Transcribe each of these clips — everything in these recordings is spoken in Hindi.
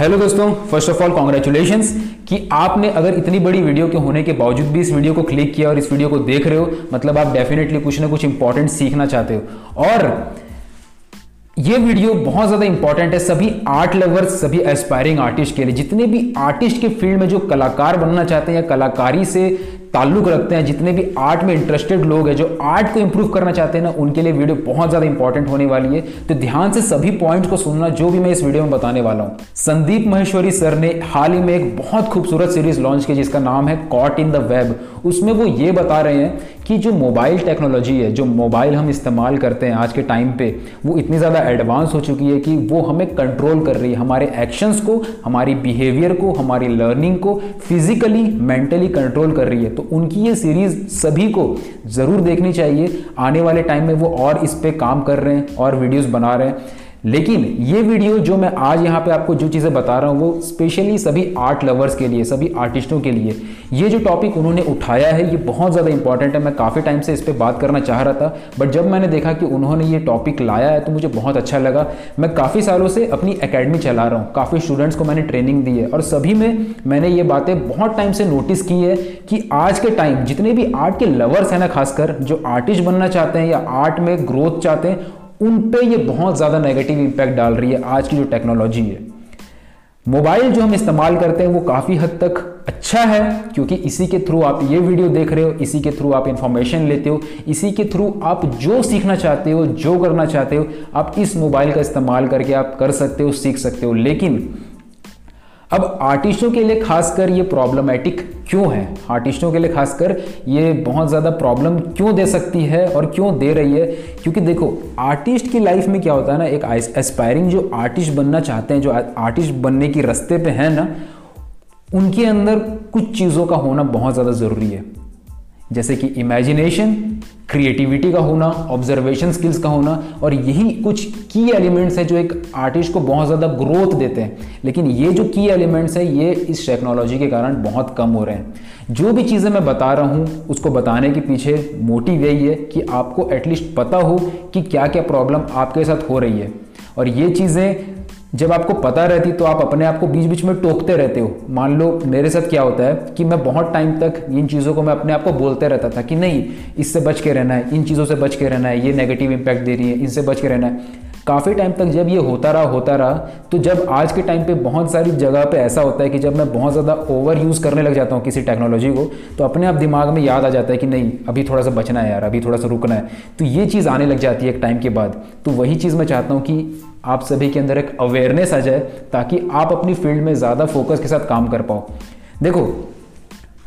हेलो दोस्तों फ़र्स्ट ऑफ़ ऑल कॉन्ग्रेचुलेशन कि आपने अगर इतनी बड़ी वीडियो के होने के बावजूद भी इस वीडियो को क्लिक किया और इस वीडियो को देख रहे हो मतलब आप डेफिनेटली कुछ ना कुछ इंपॉर्टेंट सीखना चाहते हो। और ये वीडियो बहुत ज़्यादा इंपॉर्टेंट है, सभी आर्ट लवर्स सभी एस्पायरिंग आर्टिस्ट के लिए। जितने भी आर्टिस्ट के फ़ील्ड में जो कलाकार बनना चाहते हैं या कलाकारी से ताल्लुक रखते हैं, जितने भी आर्ट में इंटरेस्टेड लोग हैं, जो आर्ट को इंप्रूव करना चाहते हैं ना, उनके लिए वीडियो बहुत ज़्यादा इंपॉर्टेंट होने वाली है। तो ध्यान से सभी पॉइंट को सुनना, जो भी मैं इस वीडियो में बताने वाला हूँ। संदीप महेश्वरी सर ने हाल ही में एक बहुत खूबसूरत सीरीज़ लॉन्च की, जिसका नाम है कॉट इन द वेब उसमें वो ये बता रहे हैं कि जो मोबाइल टेक्नोलॉजी है, जो मोबाइल हम इस्तेमाल करते हैं आज के टाइम पे, वो इतनी ज़्यादा एडवांस हो चुकी है कि वो हमें कंट्रोल कर रही है। हमारे एक्शंस को, हमारी बिहेवियर को, हमारी लर्निंग को फिजिकली मेंटली कंट्रोल कर रही है। तो उनकी ये सीरीज़ सभी को ज़रूर देखनी चाहिए। आने वाले टाइम में वो और इस पर काम कर रहे हैं और वीडियोज़ बना रहे हैं। लेकिन ये वीडियो जो मैं आज यहाँ पे आपको जो चीज़ें बता रहा हूँ, वो स्पेशली सभी आर्ट लवर्स के लिए, सभी आर्टिस्टों के लिए, ये जो टॉपिक उन्होंने उठाया है, ये बहुत ज़्यादा इंपॉर्टेंट है। मैं काफ़ी टाइम से इस पर बात करना चाह रहा था बट जब मैंने देखा कि उन्होंने ये टॉपिक लाया है तो मुझे बहुत अच्छा लगा। मैं काफ़ी सालों से अपनी अकेडमी चला रहा हूँ। काफ़ी स्टूडेंट्स को मैंने ट्रेनिंग दी है, और सभी में मैंने ये बातें बहुत टाइम से नोटिस की है कि आज के टाइम जितने भी आर्ट के लवर्स हैं ना, खासकर जो आर्टिस्ट बनना चाहते हैं या आर्ट में ग्रोथ चाहते हैं उन पे ये बहुत ज़्यादा नेगेटिव इंपैक्ट डाल रही है आज की जो टेक्नोलॉजी है। मोबाइल जो हम इस्तेमाल करते हैं, वो काफ़ी हद तक अच्छा है, क्योंकि इसी के थ्रू आप ये वीडियो देख रहे हो, इसी के थ्रू आप इंफॉर्मेशन लेते हो, इसी के थ्रू आप जो सीखना चाहते हो, जो करना चाहते हो, आप इस मोबाइल का इस्तेमाल करके आप कर सकते हो, सीख सकते हो। लेकिन अब आर्टिस्टों के लिए खासकर ये प्रॉब्लमेटिक क्यों है? आर्टिस्टों के लिए खासकर ये बहुत ज़्यादा प्रॉब्लम क्यों दे सकती है और क्यों दे रही है? क्योंकि देखो आर्टिस्ट की लाइफ में क्या होता है ना, एक एस्पायरिंग जो आर्टिस्ट बनना चाहते हैं, जो आर्टिस्ट बनने की रस्ते पे हैं ना, उनके अंदर कुछ चीज़ों का होना बहुत ज़्यादा ज़रूरी है। जैसे कि इमेजिनेशन क्रिएटिविटी का होना ऑब्जर्वेशन स्किल्स का होना, और यही कुछ की एलिमेंट्स हैं जो एक आर्टिस्ट को बहुत ज़्यादा ग्रोथ देते हैं। लेकिन ये जो की एलिमेंट्स हैं, ये इस टेक्नोलॉजी के कारण बहुत कम हो रहे हैं। जो भी चीज़ें मैं बता रहा हूँ, उसको बताने के पीछे मोटिव यही है कि आपको एटलीस्ट पता हो कि क्या क्या प्रॉब्लम आपके साथ हो रही है। और ये चीज़ें जब आपको पता रहती तो आप अपने आप को बीच बीच में टोकते रहते हो। मान लो मेरे साथ क्या होता है कि मैं बहुत टाइम तक इन चीज़ों को मैं अपने आप को बोलते रहता था कि नहीं, इससे बच के रहना है, इन चीज़ों से बच के रहना है, ये नेगेटिव इंपैक्ट दे रही है, इनसे बच के रहना है। काफ़ी टाइम तक जब ये होता रहा होता रहा तो जब आज के टाइम पे बहुत सारी जगह पे ऐसा होता है कि जब मैं बहुत ज़्यादा ओवर यूज़ करने लग जाता हूँ किसी टेक्नोलॉजी को तो अपने आप दिमाग में याद आ जाता है कि नहीं, अभी थोड़ा सा बचना है यार, अभी थोड़ा सा रुकना है। तो ये चीज़ आने लग जाती है एक टाइम के बाद। तो वही चीज़ मैं चाहता हूँ कि आप सभी के अंदर एक अवेयरनेस आ जाए, ताकि आप अपनी फ़ील्ड में ज़्यादा फोकस के साथ काम कर पाओ। देखो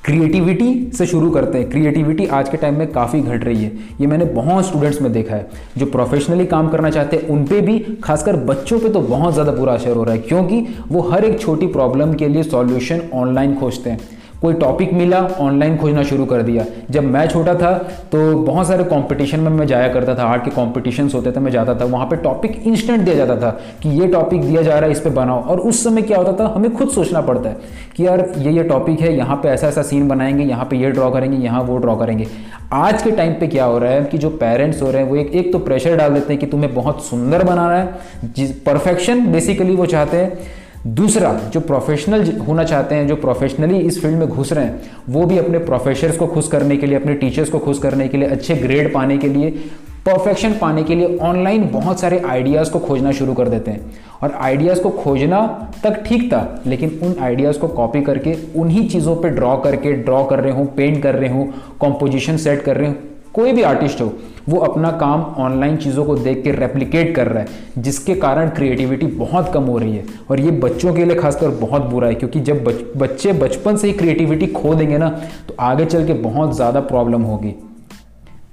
क्रिएटिविटी से शुरू करते हैं। क्रिएटिविटी आज के टाइम में काफ़ी घट रही है। ये मैंने बहुत स्टूडेंट्स में देखा है, जो प्रोफेशनली काम करना चाहते हैं उन पर भी, खासकर बच्चों पे तो बहुत ज़्यादा बुरा असर हो रहा है, क्योंकि वो हर एक छोटी प्रॉब्लम के लिए सॉल्यूशन ऑनलाइन खोजते हैं। कोई टॉपिक मिला ऑनलाइन खोजना शुरू कर दिया। जब मैं छोटा था तो बहुत सारे कंपटीशन में मैं जाया करता था। आर्ट के कॉम्पिटिशन होते थे, मैं जाता था। वहाँ पे टॉपिक इंस्टेंट दिया जाता था कि ये टॉपिक दिया जा रहा है, इस पर बनाओ। और उस समय क्या होता था, हमें खुद सोचना पड़ता है कि यार, ये ये टॉपिक है, यहाँ पर ऐसा ऐसा सीन बनाएँगे, यहाँ पर ये ड्रॉ करेंगे, यहाँ वो ड्रॉ करेंगे। आज के टाइम पे क्या हो रहा है कि जो पेरेंट्स हो रहे हैं, वो एक एक तो प्रेशर डाल देते हैं कि तुम्हें बहुत सुंदर बनाना है। परफेक्शन बेसिकली वो चाहते हैं दूसरा, जो प्रोफेशनल होना चाहते हैं, जो प्रोफेशनली इस फ़ील्ड में घुस रहे हैं, वो भी अपने प्रोफेसर्स को खुश करने के लिए, अपने टीचर्स को खुश करने के लिए, अच्छे ग्रेड पाने के लिए परफेक्शन पाने के लिए ऑनलाइन बहुत सारे आइडियाज़ को खोजना शुरू कर देते हैं। और आइडियाज़ को खोजना तक ठीक था, लेकिन उन आइडियाज़ को कॉपी करके, उन्हीं चीज़ों पे ड्रॉ करके ड्रॉ कर रहे हूँ पेंट कर रहे हूँ कॉम्पोजिशन सेट कर रहे हो कोई भी आर्टिस्ट हो वो अपना काम ऑनलाइन चीज़ों को देख के रेप्लीकेट कर रहा है जिसके कारण क्रिएटिविटी बहुत कम हो रही है। और ये बच्चों के लिए खासकर बहुत बुरा है क्योंकि जब बच, बच्चे बचपन से ही क्रिएटिविटी खो देंगे ना तो आगे चल के बहुत ज़्यादा प्रॉब्लम होगी।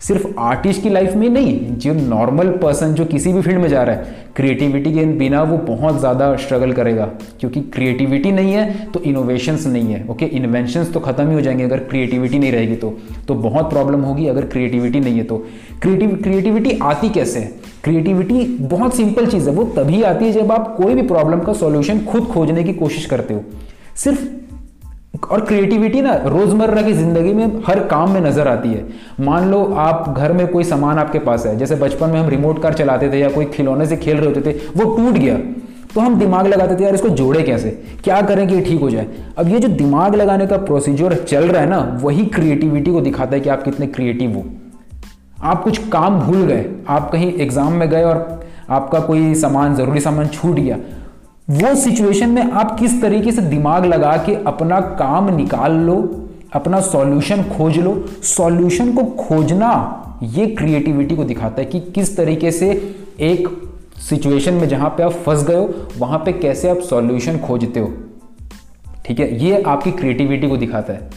सिर्फ़ आर्टिस्ट की लाइफ में नहीं, जो नॉर्मल पर्सन जो किसी भी फ़ील्ड में जा रहा है क्रिएटिविटी के बिना वो बहुत ज़्यादा स्ट्रगल करेगा, क्योंकि क्रिएटिविटी नहीं है तो इनोवेशंस नहीं है ओके इन्वेंशंस तो ख़त्म ही हो जाएँगे अगर क्रिएटिविटी नहीं रहेगी तो। तो बहुत प्रॉब्लम होगी अगर क्रिएटिविटी नहीं है तो। क्रिएटिव क्रिएटिविटी आती कैसे? है क्रिएटिविटी बहुत सिंपल चीज़ है, वो तभी आती है जब आप कोई भी प्रॉब्लम का सॉल्यूशन खुद खोजने की कोशिश करते हो। सिर्फ़ और क्रिएटिविटी ना रोज़मर्रा की ज़िंदगी में हर काम में नज़र आती है। मान लो आप घर में कोई सामान आपके पास है, जैसे बचपन में हम रिमोट कार चलाते थे या कोई खिलौने से खेल रहे होते थे, वो टूट गया। तो हम दिमाग लगाते थे, यार, इसको जोड़े कैसे? क्या करें कि ये ठीक हो जाए? अब ये जो दिमाग लगाने का प्रोसीजर चल रहा है ना, वही क्रिएटिविटी को दिखाता है कि आप कितने क्रिएटिव हो। आप कुछ काम भूल गए, आप कहीं एग्ज़ाम में गए और आपका कोई सामान, ज़रूरी सामान छूट गया। वो सिचुएशन में आप किस तरीके से दिमाग लगा के अपना काम निकाल लो, अपना सॉल्यूशन खोज लो। सॉल्यूशन को खोजना ये क्रिएटिविटी को दिखाता है कि किस तरीके से एक सिचुएशन में जहाँ पे आप फंस गए हो, वहाँ पे कैसे आप सॉल्यूशन खोजते हो। ठीक है? ये आपकी क्रिएटिविटी को दिखाता है।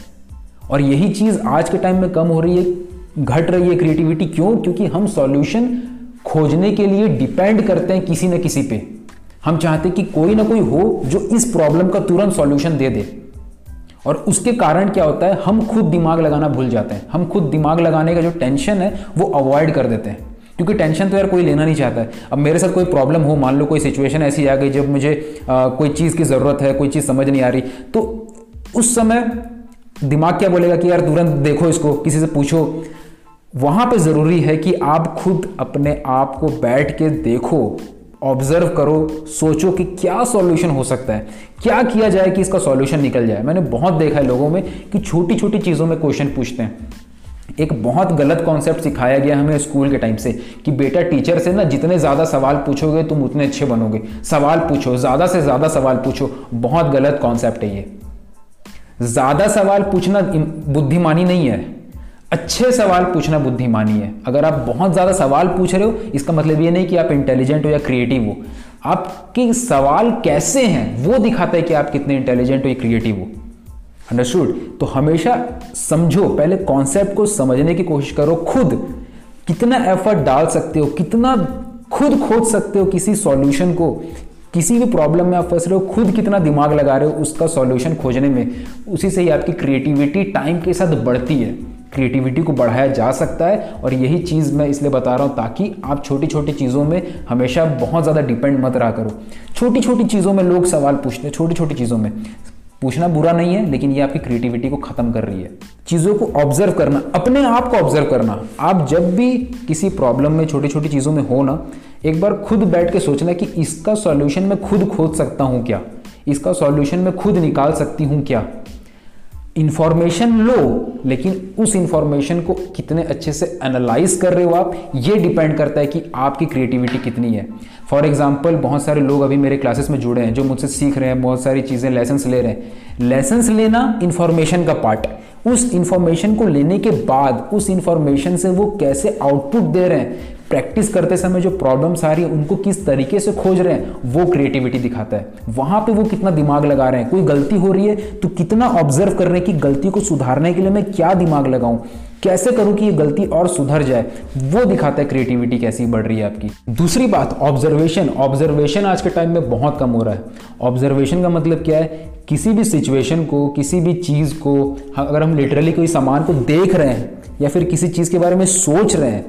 और यही चीज़ आज के टाइम में कम हो रही है। घट रही है क्रिएटिविटी क्यों? क्योंकि हम सॉल्यूशन खोजने के लिए डिपेंड करते हैं किसी न किसी पे। हम चाहते कि कोई ना कोई हो जो इस प्रॉब्लम का तुरंत सॉल्यूशन दे दे। और उसके कारण क्या होता है? हम खुद दिमाग लगाना भूल जाते हैं। हम खुद दिमाग लगाने का जो टेंशन है वो अवॉइड कर देते हैं। क्योंकि टेंशन तो यार कोई लेना नहीं चाहता है। अब मेरे साथ कोई प्रॉब्लम हो मान लो कोई सिचुएशन ऐसी आ गई जब मुझे आ, कोई चीज़ की ज़रूरत है कोई चीज़ समझ नहीं आ रही तो उस समय दिमाग क्या बोलेगा कि यार तुरंत देखो इसको किसी से पूछो। वहाँ पर ज़रूरी है कि आप खुद अपने आप को बैठ के देखो। ऑब्ज़र्व करो, सोचो कि क्या सॉल्यूशन हो सकता है। क्या किया जाए कि इसका सॉल्यूशन निकल जाए? मैंने बहुत देखा है लोगों में कि छोटी छोटी चीज़ों में क्वेश्चन पूछते हैं। एक बहुत गलत कॉन्सेप्ट सिखाया गया हमें स्कूल के टाइम से कि बेटा, टीचर से ना जितने ज़्यादा सवाल पूछोगे, तुम उतने अच्छे बनोगे। सवाल पूछो, ज़्यादा से ज़्यादा सवाल पूछो, बहुत गलत कॉन्सेप्ट है ये। ज़्यादा सवाल पूछना बुद्धिमानी नहीं है। अच्छे सवाल पूछना बुद्धिमानी है। अगर आप बहुत ज़्यादा सवाल पूछ रहे हो, इसका मतलब ये नहीं कि आप इंटेलिजेंट हो या क्रिएटिव हो। आपके सवाल कैसे हैं, वो दिखाता है कि आप कितने इंटेलिजेंट हो या क्रिएटिव हो। अंडरस्टूड तो हमेशा समझो, पहले कॉन्सेप्ट को समझने की कोशिश करो खुद। कितना एफर्ट डाल सकते हो, कितना खुद खोज सकते हो किसी सॉल्यूशन को। किसी भी प्रॉब्लम में आप फंस रहे हो, खुद कितना दिमाग लगा रहे हो, उसका सॉल्यूशन खोजने में। उसी से ही आपकी क्रिएटिविटी टाइम के साथ बढ़ती है। क्रिएटिविटी को बढ़ाया जा सकता है और यही चीज़ मैं इसलिए बता रहा हूँ ताकि आप छोटी छोटी चीज़ों में हमेशा बहुत ज़्यादा डिपेंड मत रहा करो। छोटी छोटी चीज़ों में लोग सवाल पूछते हैं छोटी छोटी चीज़ों में। पूछना बुरा नहीं है, लेकिन ये आपकी क्रिएटिविटी को खत्म कर रही है। चीज़ों को ऑब्ज़र्व करना, अपने आप को ऑब्ज़र्व करना। आप जब भी किसी प्रॉब्लम में छोटी छोटी चीज़ों में हो ना, एक बार खुद बैठ के सोचना कि इसका सॉल्यूशन मैं खुद खोज सकता हूँ क्या? इसका सॉल्यूशन मैं खुद निकाल सकती हूँ क्या? इंफॉर्मेशन लो, लेकिन उस इंफॉर्मेशन को कितने अच्छे से एनालाइज कर रहे हो आप, ये डिपेंड करता है कि आपकी क्रिएटिविटी कितनी है। फॉर एग्ज़ाम्पल बहुत सारे लोग अभी मेरे क्लासेस में जुड़े हैं, जो मुझसे सीख रहे हैं, बहुत सारी चीज़ें लेसन्स ले रहे हैं। लेसन्स लेना इंफॉर्मेशन का पार्ट उस इंफॉर्मेशन को लेने के बाद, उस इंफॉर्मेशन से वो कैसे आउटपुट दे रहे हैं प्रैक्टिस करते समय जो प्रॉब्लम्स आ रही है, उनको किस तरीके से खोज रहे हैं, वो क्रिएटिविटी दिखाता है। वहाँ पे वो कितना दिमाग लगा रहे हैं, कोई गलती हो रही है तो कितना ऑब्ज़र्व कर रहे हैं कि गलती को सुधारने के लिए मैं क्या दिमाग लगाऊँ? कैसे करूँ कि ये गलती और सुधर जाए? वो दिखाता है क्रिएटिविटी कैसी बढ़ रही है आपकी। दूसरी बात ऑब्जर्वेशन ऑब्जर्वेशन आज के टाइम में बहुत कम हो रहा है। ऑब्जर्वेशन का मतलब क्या है? किसी भी सिचुएशन को, किसी भी चीज़ को, अगर हम लिटरली कोई सामान को देख रहे हैं, या फिर किसी चीज़ के बारे में सोच रहे हैं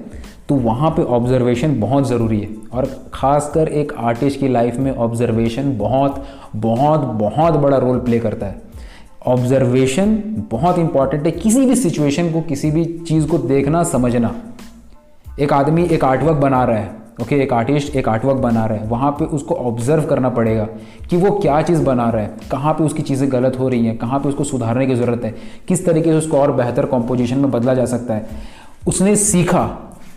तो वहाँ पे ऑब्जर्वेशन बहुत ज़रूरी है। और ख़ासकर एक आर्टिस्ट की लाइफ में ऑब्जर्वेशन बहुत बहुत बहुत बड़ा रोल प्ले करता है। ऑब्जर्वेशन बहुत इंपॉर्टेंट है किसी भी सिचुएशन को, किसी भी चीज़ को देखना, समझना। एक आदमी एक आर्टवर्क बना रहा है ओके एक आर्टिस्ट एक आर्टवर्क बना रहा है, वहाँ पे उसको ऑब्ज़र्व करना पड़ेगा कि वो क्या चीज़ बना रहा है, कहाँ पे उसकी चीज़ें गलत हो रही हैं, कहाँ पे उसको सुधारने की ज़रूरत है, किस तरीके से उसको और बेहतर कॉम्पोजिशन में बदला जा सकता है। उसने सीखा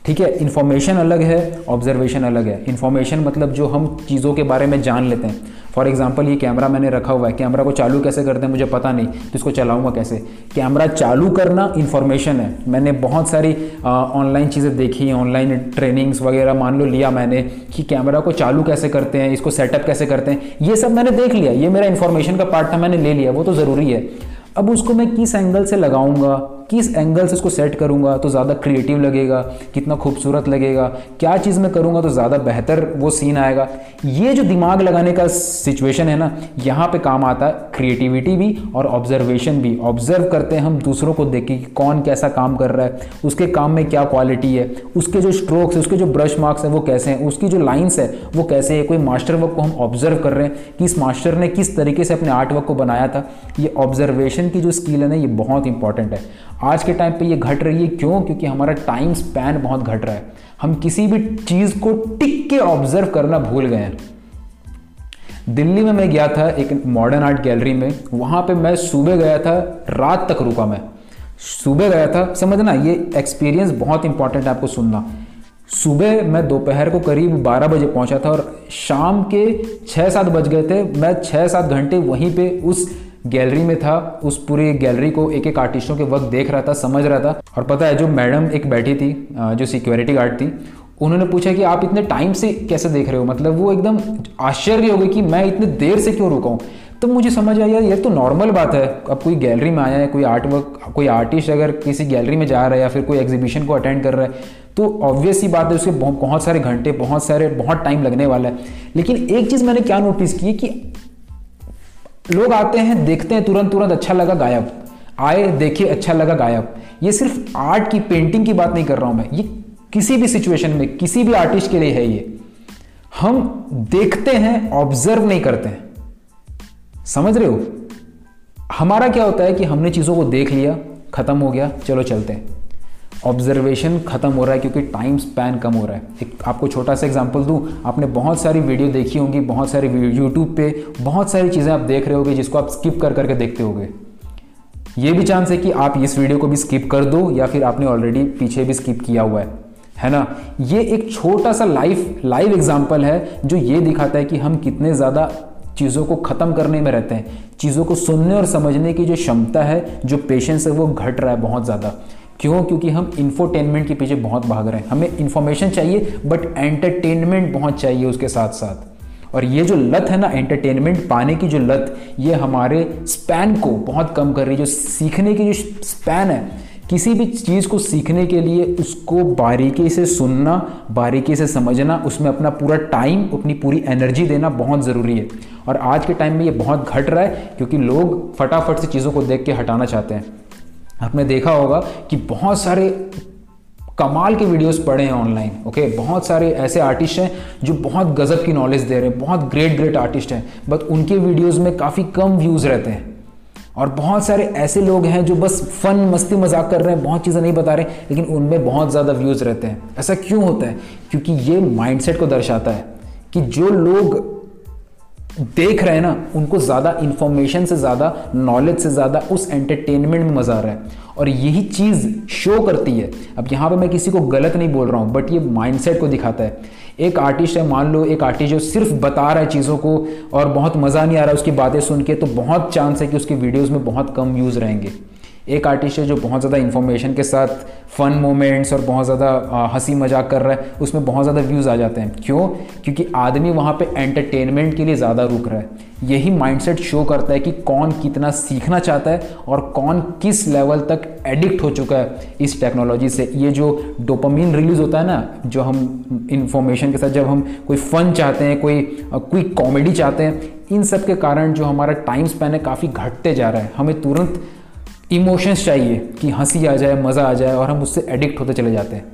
ठीक है? इन्फॉर्मेशन अलग है ऑब्जर्वेशन अलग है। इन्फॉर्मेशन मतलब जो हम चीज़ों के बारे में जान लेते हैं। फॉर एग्ज़ाम्पल ये कैमरा मैंने रखा हुआ है। कैमरा को चालू कैसे करते हैं मुझे पता नहीं तो इसको चलाऊँगा कैसे? कैमरा चालू करना इन्फॉर्मेशन है। मैंने बहुत सारी ऑनलाइन चीज़ें देखी ऑनलाइन ट्रेनिंग्स वगैरह मान लो लिया मैंने कि कैमरा को चालू कैसे करते हैं, इसको सेटअप कैसे करते हैं। ये सब मैंने देख लिया। ये मेरा इन्फॉर्मेशन का पार्ट था, मैंने ले लिया। वो तो ज़रूरी है। अब उसको मैं किस एंगल से लगाऊँगा? किस एंगल से उसको सेट करूँगा तो ज़्यादा क्रिएटिव लगेगा, कितना खूबसूरत लगेगा, क्या चीज़ मैं करूँगा तो ज़्यादा बेहतर वो सीन आएगा। ये जो दिमाग लगाने का सिचुएशन है ना, यहाँ पे काम आता है क्रिएटिविटी भी और ऑब्जर्वेशन भी। ऑब्ज़र्व करते हैं हम दूसरों को देख कि कौन कैसा काम कर रहा है, उसके काम में क्या क्वालिटी है, उसके जो स्ट्रोक्स है, उसके जो ब्रश मार्क्स है वो कैसे हैं, उसकी जो लाइन्स है वो कैसे है। कोई मास्टर वर्क को हम ऑब्ज़र्व कर रहे हैं कि इस मास्टर ने किस तरीके से अपने आर्ट वर्क को बनाया था। ये ऑब्जर्वेशन की जो स्किल है ना, ये बहुत इंपॉर्टेंट है। आज के टाइम पे ये घट रही है क्यों? क्योंकि हमारा टाइम स्पैन बहुत घट रहा है। हम किसी भी चीज़ को टिक के ऑब्ज़र्व करना भूल गए हैं। दिल्ली में मैं गया था एक मॉडर्न आर्ट गैलरी में। वहाँ पे मैं सुबह गया था, रात तक रुका मैं। सुबह गया था, समझना, ये एक्सपीरियंस बहुत इंपॉर्टेंट है आपको सुनना। सुबह मैं दोपहर को करीब 12 बजे पहुँचा था और शाम के छः सात बज गए थे। मैं छः सात घंटे वहीं पे उस गैलरी में था, उस पूरी गैलरी को एक एक आर्टिस्टों के वक्त देख रहा था, समझ रहा था। और पता है, जो मैडम एक बैठी थी जो सिक्योरिटी गार्ड थी, उन्होंने पूछा कि आप इतने टाइम से कैसे देख रहे हो? मतलब वो एकदम आश्चर्य हो गई कि मैं इतने देर से क्यों रुका हूँ? तो मुझे समझ आया ये तो नॉर्मल बात है। अब कोई गैलरी में आया है, कोई आर्ट वर्क कोई आर्टिस्ट अगर किसी गैलरी में जा रहा है या फिर कोई एग्जीबिशन को अटेंड कर रहा है तो ऑब्वियस ही बात है, उसके बहुत सारे घंटे, बहुत सारे, बहुत टाइम लगने वाला है। लेकिन एक चीज़ मैंने क्या नोटिस की कि लोग आते हैं, देखते हैं तुरंत तुरंत अच्छा लगा गायब। आए, देखे अच्छा लगा गायब। ये सिर्फ़ आर्ट की पेंटिंग की बात नहीं कर रहा हूँ मैं। ये किसी भी सिचुएशन में, किसी भी आर्टिस्ट के लिए है ये। हम देखते हैं ऑब्ज़र्व नहीं करते हैं। समझ रहे हो? हमारा क्या होता है कि हमने चीज़ों को देख लिया, ख़त्म हो गया, चलो चलते हैं। ऑब्जर्वेशन ख़त्म हो रहा है क्योंकि टाइम स्पैन कम हो रहा है। एक, आपको छोटा सा एग्जांपल दूँ, आपने बहुत सारी वीडियो देखी होंगी, बहुत सारी यूट्यूब पे बहुत सारी चीज़ें आप देख रहे होगे जिसको आप स्किप कर, करके देखते होगे। ये भी चांस है कि आप इस वीडियो को भी स्किप कर दो या फिर आपने ऑलरेडी पीछे भी स्किप किया हुआ है। है ना? ये एक छोटा सा लाइव लाइव एग्ज़ाम्पल है जो ये दिखाता है कि हम कितने ज़्यादा चीज़ों को ख़त्म करने में रहते हैं। चीज़ों को सुनने और समझने की जो क्षमता है, जो पेशेंस है, वो घट रहा है बहुत ज़्यादा। क्यों? क्योंकि हम इन्फोटेनमेंट के पीछे बहुत भाग रहे हैं। हमें इन्फॉर्मेशन चाहिए बट एंटरटेनमेंट बहुत चाहिए उसके साथ साथ और ये जो लत है ना एंटरटेनमेंट पाने की जो लत, ये हमारे स्पैन को बहुत कम कर रही है। जो सीखने की जो स्पैन है, किसी भी चीज़ को सीखने के लिए उसको बारीकी से सुनना, बारीकी से समझना, उसमें अपना पूरा टाइम अपनी पूरी एनर्जी देना बहुत ज़रूरी है। और आज के टाइम में ये बहुत घट रहा है, क्योंकि लोग फटाफट से चीज़ों को देख के हटाना चाहते हैं। आपने देखा होगा कि बहुत सारे कमाल के वीडियोस पड़े हैं ऑनलाइन ओके बहुत सारे ऐसे आर्टिस्ट हैं जो बहुत गज़ब की नॉलेज दे रहे हैं, बहुत ग्रेट ग्रेट आर्टिस्ट हैं बट उनके वीडियोस में काफ़ी कम व्यूज़ रहते हैं। और बहुत सारे ऐसे लोग हैं जो बस फन मस्ती मज़ाक कर रहे हैं, बहुत चीज़ें नहीं बता रहे, लेकिन उनमें बहुत ज़्यादा व्यूज़ रहते हैं। ऐसा क्यों होता है? क्योंकि ये माइंडसेट को दर्शाता है कि जो लोग देख रहे हैं ना, उनको ज़्यादा इन्फॉर्मेशन से ज़्यादा नॉलेज से ज़्यादा उस एंटरटेनमेंट में मज़ा आ रहा है। और यही चीज़ शो करती है। अब यहाँ पे मैं किसी को गलत नहीं बोल रहा हूँ बट ये माइंडसेट को दिखाता है। एक आर्टिस्ट है, मान लो, एक आर्टिस्ट जो सिर्फ़ बता रहा है चीज़ों को और बहुत मज़ा नहीं आ रहा उसकी बातें सुन के तो बहुत चांस है कि उसकी वीडियोज़ में बहुत कम व्यूज़ रहेंगे। एक आर्टिस्ट है जो बहुत ज़्यादा इन्फॉर्मेशन के साथ फन मोमेंट्स और बहुत ज़्यादा हँसी मज़ाक कर रहा है, उसमें बहुत ज़्यादा व्यूज़ आ जाते हैं। क्यों? क्योंकि आदमी वहाँ पे एंटरटेनमेंट के लिए ज़्यादा रुक रहा है। यही माइंडसेट शो करता है कि कौन कितना सीखना चाहता है और कौन किस लेवल तक एडिक्ट हो चुका है इस टेक्नोलॉजी से। ये जो डोपामीन रिलीज़ होता है ना, जो हम इंफॉर्मेशन के साथ, जब हम कोई फन चाहते हैं, कोई कोई कॉमेडी चाहते हैं, इन सब के कारण जो हमारा टाइम स्पेन है काफ़ी घटते जा रहा है। हमें तुरंत इमोशंस चाहिए कि हँसी आ जाए, मज़ा आ जाए और हम उससे एडिक्ट होते चले जाते हैं।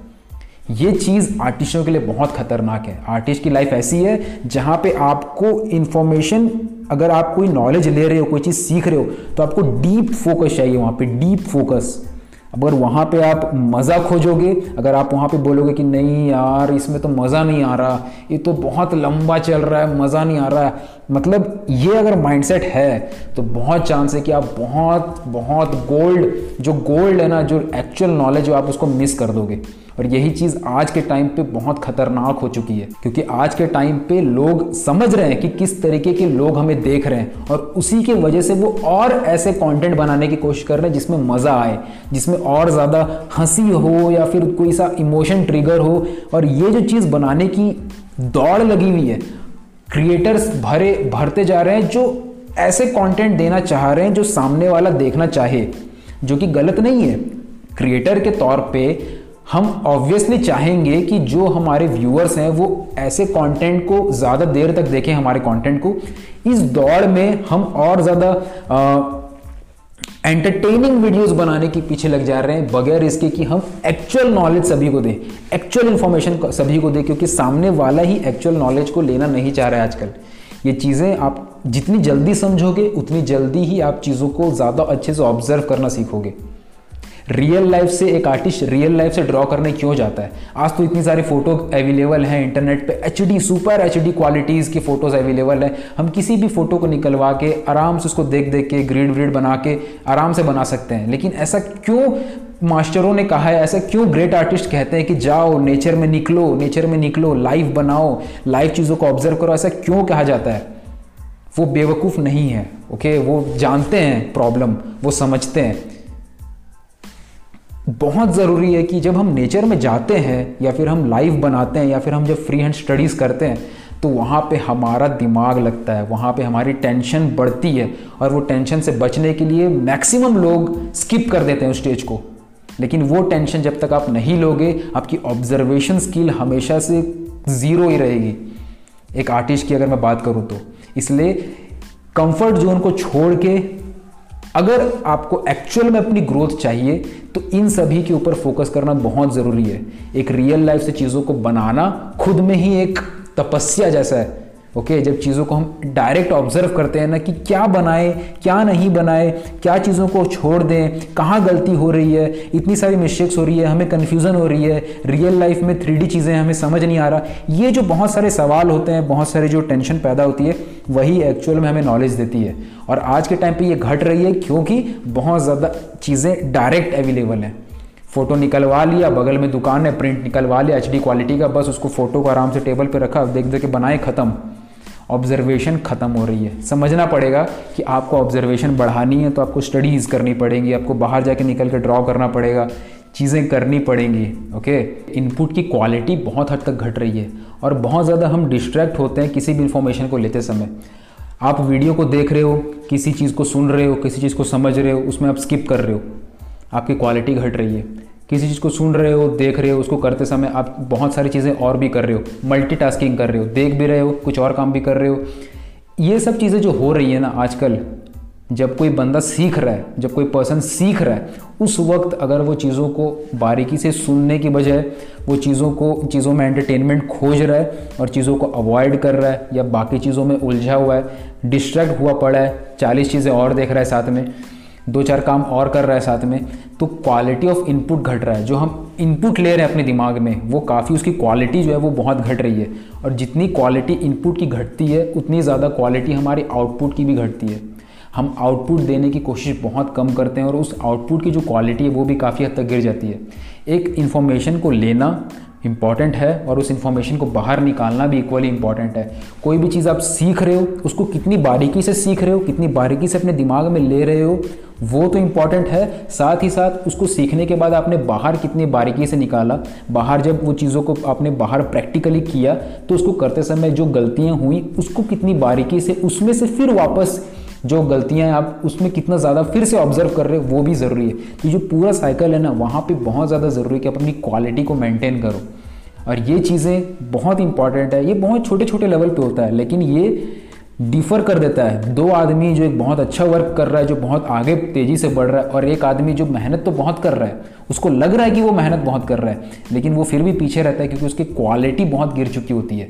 ये चीज़ आर्टिस्टों के लिए बहुत खतरनाक है। आर्टिस्ट की लाइफ ऐसी है जहाँ पे आपको इन्फॉर्मेशन अगर आप कोई नॉलेज ले रहे हो, कोई चीज़ सीख रहे हो तो आपको डीप फोकस चाहिए वहाँ पे डीप फोकस अगर वहाँ पे आप मज़ा खोजोगे, अगर आप वहाँ पे बोलोगे कि नहीं यार, इसमें तो मज़ा नहीं आ रहा, ये तो बहुत लंबा चल रहा है, मज़ा नहीं आ रहा है। मतलब ये अगर माइंडसेट है तो बहुत चांस है कि आप बहुत बहुत गोल्ड जो गोल्ड है ना, जो एक्चुअल नॉलेज है, आप उसको मिस कर दोगे। और यही चीज़ आज के टाइम पे बहुत खतरनाक हो चुकी है, क्योंकि आज के टाइम पे लोग समझ रहे हैं कि किस तरीके के लोग हमें देख रहे हैं और उसी के वजह से वो और ऐसे कंटेंट बनाने की कोशिश कर रहे हैं जिसमें मज़ा आए, जिसमें और ज़्यादा हँसी हो या फिर कोई सा इमोशन ट्रिगर हो। और ये जो चीज़ बनाने की दौड़ लगी हुई है क्रिएटर्स भरे, भरते जा रहे हैं जो ऐसे कंटेंट देना चाह रहे हैं जो सामने वाला देखना चाहे, जो कि गलत नहीं है। क्रिएटर के तौर पे हम ऑब्वियसली चाहेंगे कि जो हमारे व्यूअर्स हैं, वो ऐसे कंटेंट को ज़्यादा देर तक देखें हमारे कंटेंट को। इस दौड़ में हम और ज़्यादा एंटरटेनिंग वीडियोस बनाने के पीछे लग जा रहे हैं, बगैर इसके कि हम एक्चुअल नॉलेज सभी को दें एक्चुअल इंफॉर्मेशन सभी को दें, क्योंकि सामने वाला ही एक्चुअल नॉलेज को लेना नहीं चाह रहा है आजकल। ये चीज़ें आप जितनी जल्दी समझोगे, उतनी जल्दी ही आप चीज़ों को ज़्यादा अच्छे से ऑब्ज़र्व करना सीखोगे। रियल लाइफ से एक आर्टिस्ट रियल लाइफ से ड्रॉ करने क्यों जाता है? आज तो इतनी सारी फ़ोटो अवेलेबल हैं इंटरनेट पे। एचडी सुपर एचडी क्वालिटीज़ की फ़ोटोज़ अवेलेबल है। हम किसी भी फ़ोटो को निकलवा के आराम से उसको देख देख के ग्रीड व्रीड बना के आराम से बना सकते हैं। लेकिन ऐसा क्यों मास्टरों ने कहा है? ऐसा क्यों ग्रेट आर्टिस्ट कहते हैं कि जाओ नेचर में निकलो नेचर में निकलो लाइव बनाओ लाइव चीज़ों को ऑब्ज़र्व करो? ऐसा क्यों कहा जाता है? वो बेवकूफ़ नहीं है ओके वो जानते हैं प्रॉब्लम वो समझते हैं। बहुत ज़रूरी है कि जब हम नेचर में जाते हैं या फिर हम लाइव बनाते हैं या फिर हम जब फ्री हैंड स्टडीज़ करते हैं तो वहाँ पे हमारा दिमाग लगता है, वहाँ पे हमारी टेंशन बढ़ती है और वो टेंशन से बचने के लिए मैक्सिमम लोग स्किप कर देते हैं उस स्टेज को। लेकिन वो टेंशन जब तक आप नहीं लोगे, आपकी ऑब्जर्वेशन स्किल हमेशा से ज़ीरो ही रहेगी। एक आर्टिस्ट की अगर मैं बात करूँ तो इसलिए कंफर्ट जोन को छोड़ के अगर आपको एक्चुअल में अपनी ग्रोथ चाहिए तो इन सभी के ऊपर फोकस करना बहुत ज़रूरी है। एक रियल लाइफ से चीज़ों को बनाना खुद में ही एक तपस्या जैसा है। ओके जब चीज़ों को हम डायरेक्ट ऑब्ज़र्व करते हैं ना कि क्या बनाए, क्या नहीं बनाए, क्या चीज़ों को छोड़ दें, कहाँ गलती हो रही है, इतनी सारी मिस्टेक्स हो रही है, हमें कन्फ्यूज़न हो रही है रियल लाइफ में थ्री चीज़ें हमें समझ नहीं आ रहा। ये जो बहुत सारे सवाल होते हैं, बहुत सारे जो टेंशन पैदा होती है, वही एक्चुअल में हमें नॉलेज देती है। और आज के टाइम पर ये घट रही है क्योंकि बहुत ज़्यादा चीज़ें डायरेक्ट अवेलेबल हैं। फ़ोटो निकलवा लिया, बगल में दुकान है प्रिंट निकलवा लिया एच क्वालिटी का, बस उसको फ़ोटो को आराम से टेबल पे रखा देख देख के बनाए, ख़त्म। ऑब्जर्वेशन ख़त्म हो रही है। समझना पड़ेगा कि आपको ऑब्जर्वेशन बढ़ानी है तो आपको स्टडीज़ करनी पड़ेंगी, आपको बाहर जाके निकल के ड्रॉ करना पड़ेगा, चीज़ें करनी पड़ेंगी ओके इनपुट की क्वालिटी बहुत हद तक घट रही है और बहुत ज़्यादा हम डिस्ट्रैक्ट होते हैं किसी भी इंफॉर्मेशन को लेते समय। आप वीडियो को देख रहे हो, किसी चीज़ को सुन रहे हो, किसी चीज़ को समझ रहे हो, उसमें आप स्किप कर रहे हो। आपकी क्वालिटी घट रही है। किसी चीज़ को सुन रहे हो, देख रहे हो, उसको करते समय आप बहुत सारी चीज़ें और भी कर रहे हो मल्टीटास्किंग कर रहे हो, देख भी रहे हो, कुछ और काम भी कर रहे हो। ये सब चीज़ें जो हो रही है ना आजकल, जब कोई बंदा सीख रहा है, जब कोई पर्सन सीख रहा है, उस वक्त अगर वो चीज़ों को बारीकी से सुनने की बजाय, वो चीज़ों को, चीज़ों में एंटरटेनमेंट खोज रहा है और चीज़ों को अवॉइड कर रहा है या बाकी चीज़ों में उलझा हुआ है डिस्ट्रैक्ट हुआ पड़ा है, चालीस चीज़ें और देख रहा है साथ में दो चार काम और कर रहा है साथ में तो क्वालिटी ऑफ़ इनपुट घट रहा है। जो हम इनपुट ले रहे हैं अपने दिमाग में, वो काफ़ी उसकी क्वालिटी जो है वो बहुत घट रही है। और जितनी क्वालिटी इनपुट की घटती है, उतनी ज़्यादा क्वालिटी हमारी आउटपुट की भी घटती है। हम आउटपुट देने की कोशिश बहुत कम करते हैं और उस आउटपुट की जो क्वालिटी है, वो भी काफ़ी हद तक गिर जाती है। एक इन्फॉर्मेशन को लेना इंपॉर्टेंट है और उस इन्फॉर्मेशन को बाहर निकालना भी इक्वली इंपॉर्टेंट है। कोई भी चीज़ आप सीख रहे हो, उसको कितनी बारीकी से सीख रहे हो, कितनी बारीकी से अपने दिमाग में ले रहे हो, वो तो इंपॉर्टेंट है। साथ ही साथ उसको सीखने के बाद आपने बाहर कितनी बारीकी से निकाला, बाहर जब वो चीज़ों को आपने बाहर प्रैक्टिकली किया तो उसको करते समय जो गलतियाँ हुई, उसको कितनी बारीकी से, उसमें से फिर वापस जो गलतियाँ आप उसमें कितना ज़्यादा फिर से ऑब्ज़र्व कर रहे हो, वो भी ज़रूरी है। तो जो पूरा साइकिल है ना, वहाँ पर बहुत ज़्यादा ज़रूरी है कि आप अपनी क्वालिटी को मेंटेन करो। और ये चीज़ें बहुत इंपॉर्टेंट है। ये बहुत छोटे छोटे लेवल पे होता है, लेकिन ये डिफ़र कर देता है। दो आदमी जो एक बहुत अच्छा वर्क कर रहा है, जो बहुत आगे तेज़ी से बढ़ रहा है, और एक आदमी जो मेहनत तो बहुत कर रहा है, उसको लग रहा है कि वो मेहनत बहुत कर रहा है, लेकिन वो फिर भी पीछे रहता है क्योंकि उसकी क्वालिटी बहुत गिर चुकी होती है।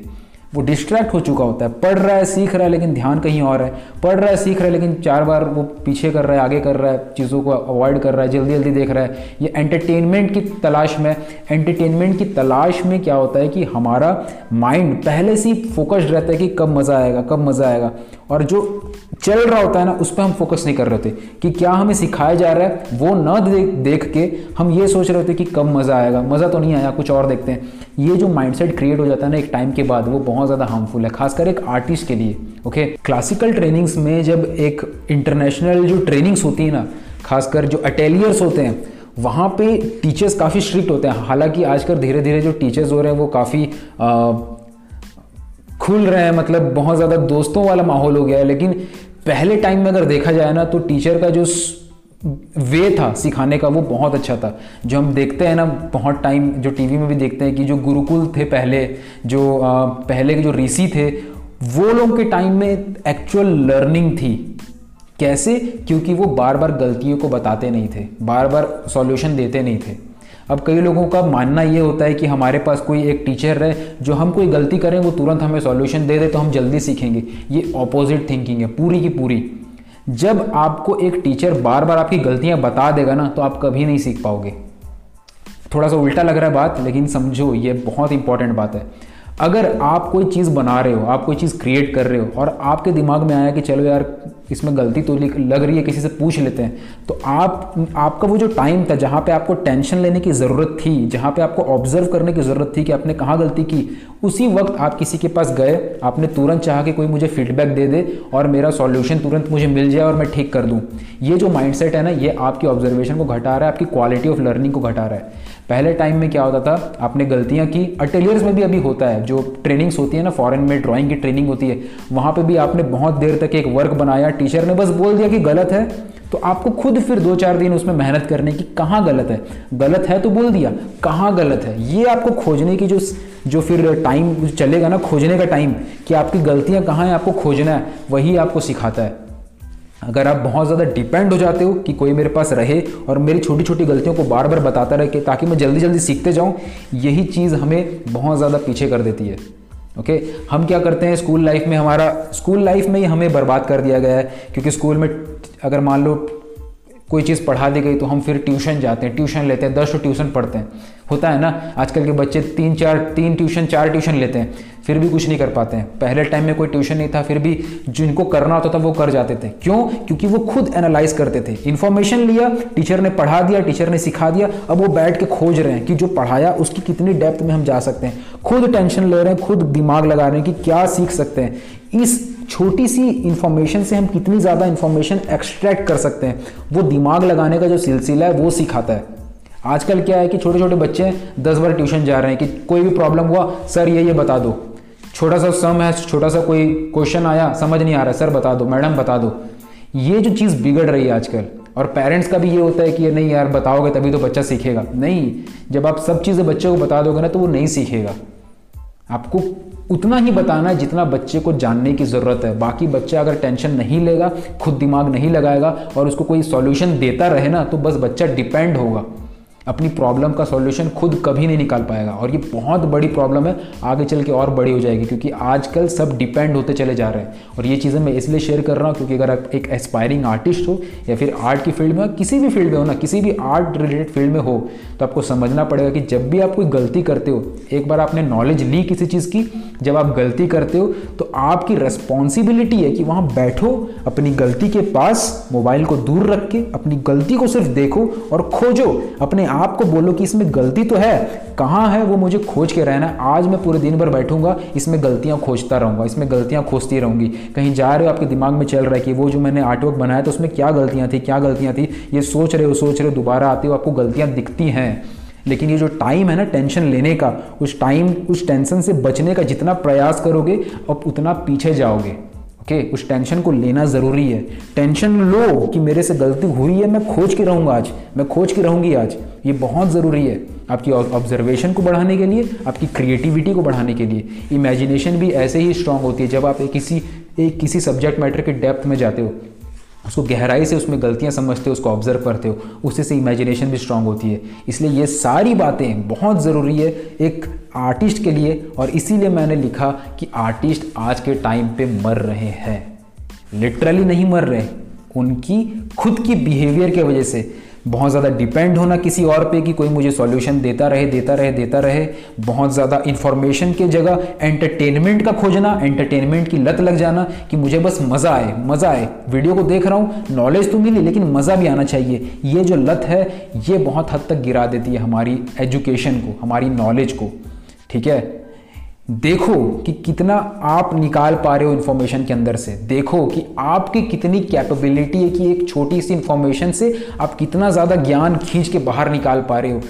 वो डिस्ट्रैक्ट हो चुका होता है। पढ़ रहा है, सीख रहा है, लेकिन ध्यान कहीं और है। पढ़ रहा है, सीख रहा है, लेकिन चार बार वो पीछे कर रहा है, आगे कर रहा है, चीज़ों को अवॉइड कर रहा है जल्दी जल्दी देख रहा है। ये एंटरटेनमेंट की तलाश में एंटरटेनमेंट की तलाश में क्या होता है कि हमारा माइंड पहले से ही फोकस्ड रहता है कि कब मज़ा आएगा, कब मज़ा आएगा। और जो चल रहा होता है ना, उस पर हम फोकस नहीं कर रहे थे कि क्या हमें सिखाया जा रहा है, वो न देख देख के हम ये सोच रहे थे कि कब मज़ा आएगा। मज़ा तो नहीं आया, कुछ और देखते हैं। ये जो माइंडसेट क्रिएट हो जाता है ना, एक टाइम के बाद, वो बहुत ज़्यादा हार्मफुल है, खासकर एक आर्टिस्ट के लिए ओके क्लासिकल ट्रेनिंग्स में जब एक इंटरनेशनल जो ट्रेनिंग्स होती है ना, खासकर जो अटेलियर्स होते हैं, वहाँ पे टीचर्स काफ़ी स्ट्रिक्ट होते हैं। हालाँकि आजकल धीरे धीरे जो टीचर्स हो रहे हैं, वो काफ़ी खुल रहे हैं मतलब बहुत ज़्यादा दोस्तों वाला माहौल हो गया है। लेकिन पहले टाइम में अगर देखा जाए ना तो टीचर का जो वे था सिखाने का वो बहुत अच्छा था। जो हम देखते हैं ना बहुत टाइम जो टीवी में भी देखते हैं कि जो गुरुकुल थे पहले जो आ, पहले के जो ऋषि थे वो लोग के टाइम में एक्चुअल लर्निंग थी। कैसे? क्योंकि वो बार बार गलतियों को बताते नहीं थे बार बार सॉल्यूशन देते नहीं थे। अब कई लोगों का मानना ये होता है कि हमारे पास कोई एक टीचर है जो हम कोई गलती करें वो तुरंत हमें सॉल्यूशन दे दे तो हम जल्दी सीखेंगे। ये ऑपोजिट थिंकिंग है पूरी की पूरी। जब आपको एक टीचर बार बार आपकी गलतियाँ बता देगा ना तो आप कभी नहीं सीख पाओगे। थोड़ा सा उल्टा लग रहा है बात, लेकिन समझो, ये बहुत इंपॉर्टेंट बात है। अगर आप कोई चीज़ बना रहे हो, आप कोई चीज़ क्रिएट कर रहे हो, और आपके दिमाग में आया कि चलो यार इसमें गलती तो लग रही है, किसी से पूछ लेते हैं। तो आप, आपका वो जो टाइम था, जहाँ पे आपको टेंशन लेने की ज़रूरत थी, जहाँ पे आपको ऑब्ज़र्व करने की ज़रूरत थी कि आपने कहाँ गलती की, उसी वक्त आप किसी के पास गए, आपने तुरंत चाहा कि कोई मुझे फीडबैक दे दे और मेरा सॉल्यूशन तुरंत मुझे मिल जाए और मैं ठीक कर दूँ। ये जो माइंडसेट है ना, ये आपकी ऑब्जर्वेशन को घटा रहा है, आपकी क्वालिटी ऑफ़ लर्निंग को घटा रहा है। पहले टाइम में क्या होता था? आपने गलतियाँ की। अटेलियर्स में भी अभी होता है। जो ट्रेनिंग्स होती है ना फॉरेन में ड्राइंग की ट्रेनिंग होती है, वहाँ पे भी आपने बहुत देर तक एक वर्क बनाया। टीचर ने बस बोल दिया कि गलत है। तो आपको खुद फिर दो चार दिन उसमें मेहनत करने की कहाँ गलत है? गलत है तो बोल दिया। कहाँ गलत है? ये आपको खोजने की जो जो फिर टाइम चलेगा ना, खोजने का टाइम कि आपकी गलतियाँ कहाँ हैं, आपको खोजना है, वही आपको सिखाता है। अगर आप बहुत ज़्यादा डिपेंड हो जाते हो कि कोई मेरे पास रहे और मेरी छोटी छोटी गलतियों को बार बार बताता रहे कि ताकि मैं जल्दी जल्दी सीखते जाऊँ, यही चीज़ हमें बहुत ज़्यादा पीछे कर देती है। ओके हम क्या करते हैं स्कूल लाइफ में? हमारा स्कूल लाइफ में ही हमें बर्बाद कर दिया गया है, क्योंकि स्कूल में अगर मान लो कोई चीज़ पढ़ा दी गई तो हम फिर ट्यूशन जाते हैं, ट्यूशन लेते हैं, दस ट्यूशन पढ़ते हैं। होता है ना, आजकल के बच्चे तीन, चार, तीन ट्यूशन, चार ट्यूशन लेते हैं, फिर भी कुछ नहीं कर पाते हैं। पहले टाइम में कोई ट्यूशन नहीं था, फिर भी जिनको करना होता था वो कर जाते थे। क्यों? क्योंकि वो खुद एनालाइज करते थे। इन्फॉर्मेशन लिया टीचर ने पढ़ा दिया टीचर ने सिखा दिया, अब वो बैठ के खोज रहे हैं कि जो पढ़ाया, उसकी कितनी डेप्थ में हम जा सकते हैं। खुद टेंशन ले रहे हैं, खुद दिमाग लगा रहे हैं कि क्या सीख सकते हैं। इस छोटी सी इंफॉर्मेशन से हम कितनी ज़्यादा इंफॉर्मेशन एक्सट्रैक्ट कर सकते हैं। वो दिमाग लगाने का जो सिलसिला है, वो सिखाता है। आजकल क्या है कि छोटे छोटे बच्चे दस बार ट्यूशन जा रहे हैं कि कोई भी प्रॉब्लम हुआ, सर, ये ये बता दो। छोटा सा सम है, छोटा सा कोई क्वेश्चन आया, समझ नहीं आ रहा, सर, बता दो, मैडम, बता दो। ये जो चीज़ बिगड़ रही है आजकल, और पेरेंट्स का भी ये होता है कि, नहीं यार, बताओगे तभी तो बच्चा सीखेगा। नहीं, जब आप सब चीज़ें बच्चे को बता दोगे ना तो वो नहीं सीखेगा। आपको उतना ही बताना है जितना बच्चे को जानने की ज़रूरत है। बाकी बच्चा अगर टेंशन नहीं लेगा, खुद दिमाग नहीं लगाएगा और उसको कोई सॉल्यूशन देता रहे ना तो बस बच्चा डिपेंड होगा। अपनी प्रॉब्लम का सॉल्यूशन खुद कभी नहीं निकाल पाएगा। और ये बहुत बड़ी प्रॉब्लम है, आगे चल के और बड़ी हो जाएगी, क्योंकि आजकल सब डिपेंड होते चले जा रहे हैं। और ये चीज़ें मैं इसलिए शेयर कर रहा हूँ क्योंकि अगर आप एक एस्पायरिंग आर्टिस्ट हो, या फिर आर्ट की फ़ील्ड में हो, किसी भी फ़ील्ड में हो ना, किसी भी आर्ट रिलेटेड फ़ील्ड में हो तो आपको समझना पड़ेगा कि जब भी आप कोई गलती करते हो, एक बार आपने नॉलेज ली किसी चीज़ की, जब आप गलती करते हो तो आपकी रेस्पॉन्सिबिलिटी है कि वहाँ बैठो, अपनी गलती के पास मोबाइल को दूर रख के, अपनी गलती को सिर्फ़ देखो और खोजो, अपने आपको बोलो कि इसमें गलती तो है। कहाँ है वो मुझे खोज के रहना है। आज मैं पूरे दिन भर बैठूँगा, इसमें गलतियाँ खोजता रहूँगा, इसमें गलतियाँ खोजती रहूँगी। कहीं जा रहे हो, आपके दिमाग में चल रहा है कि वो जो मैंने आर्टवर्क बनाया था, उसमें क्या गलतियाँ थी, क्या गलतियाँ थी? ये सोच रहे हो, सोच रहे हो, दोबारा आते हो, आपको गलतियाँ दिखती हैं। लेकिन ये जो टाइम है ना टेंशन लेने का, उस टाइम उस टेंशन से बचने का जितना प्रयास करोगे, अब उतना पीछे जाओगे। ओके okay, उस टेंशन को लेना ज़रूरी है। टेंशन लो कि मेरे से गलती हुई है मैं खोज के रहूँगा आज। मैं खोज के रहूँगी आज। ये बहुत ज़रूरी है आपकी ऑब्जर्वेशन को बढ़ाने के लिए आपकी क्रिएटिविटी को बढ़ाने के लिए। इमेजिनेशन भी ऐसे ही स्ट्रांग होती है जब आप एक किसी एक किसी सब्जेक्ट मैटर के डेप्थ में जाते हो। उसको गहराई से उसमें गलतियाँ समझते हो, उसको ऑब्ज़र्व करते हो उससे से इमेजिनेशन भी स्ट्रांग होती है। इसलिए ये सारी बातें बहुत ज़रूरी है एक आर्टिस्ट के लिए और इसीलिए मैंने लिखा कि आर्टिस्ट आज के टाइम पे मर रहे हैं। लिटरली नहीं मर रहे, उनकी खुद की बिहेवियर के वजह से। बहुत ज़्यादा डिपेंड होना किसी और पे कि कोई मुझे सॉल्यूशन देता रहे देता रहे देता रहे। बहुत ज़्यादा इन्फॉर्मेशन के जगह एंटरटेनमेंट का खोजना एंटरटेनमेंट की लत लग जाना कि मुझे बस मज़ा आए मज़ा आए। वीडियो को देख रहा हूँ नॉलेज तो मिली, लेकिन मज़ा भी आना चाहिए। ये जो लत है, ये बहुत हद तक गिरा देती है हमारी एजुकेशन को, हमारी नॉलेज को। ठीक है? देखो कि कितना आप निकाल पा रहे हो इन्फॉर्मेशन के अंदर से। देखो कि आपकी कितनी कैपेबिलिटी है कि एक छोटी सी इन्फॉर्मेशन से आप कितना ज़्यादा ज्ञान खींच के बाहर निकाल पा रहे हो।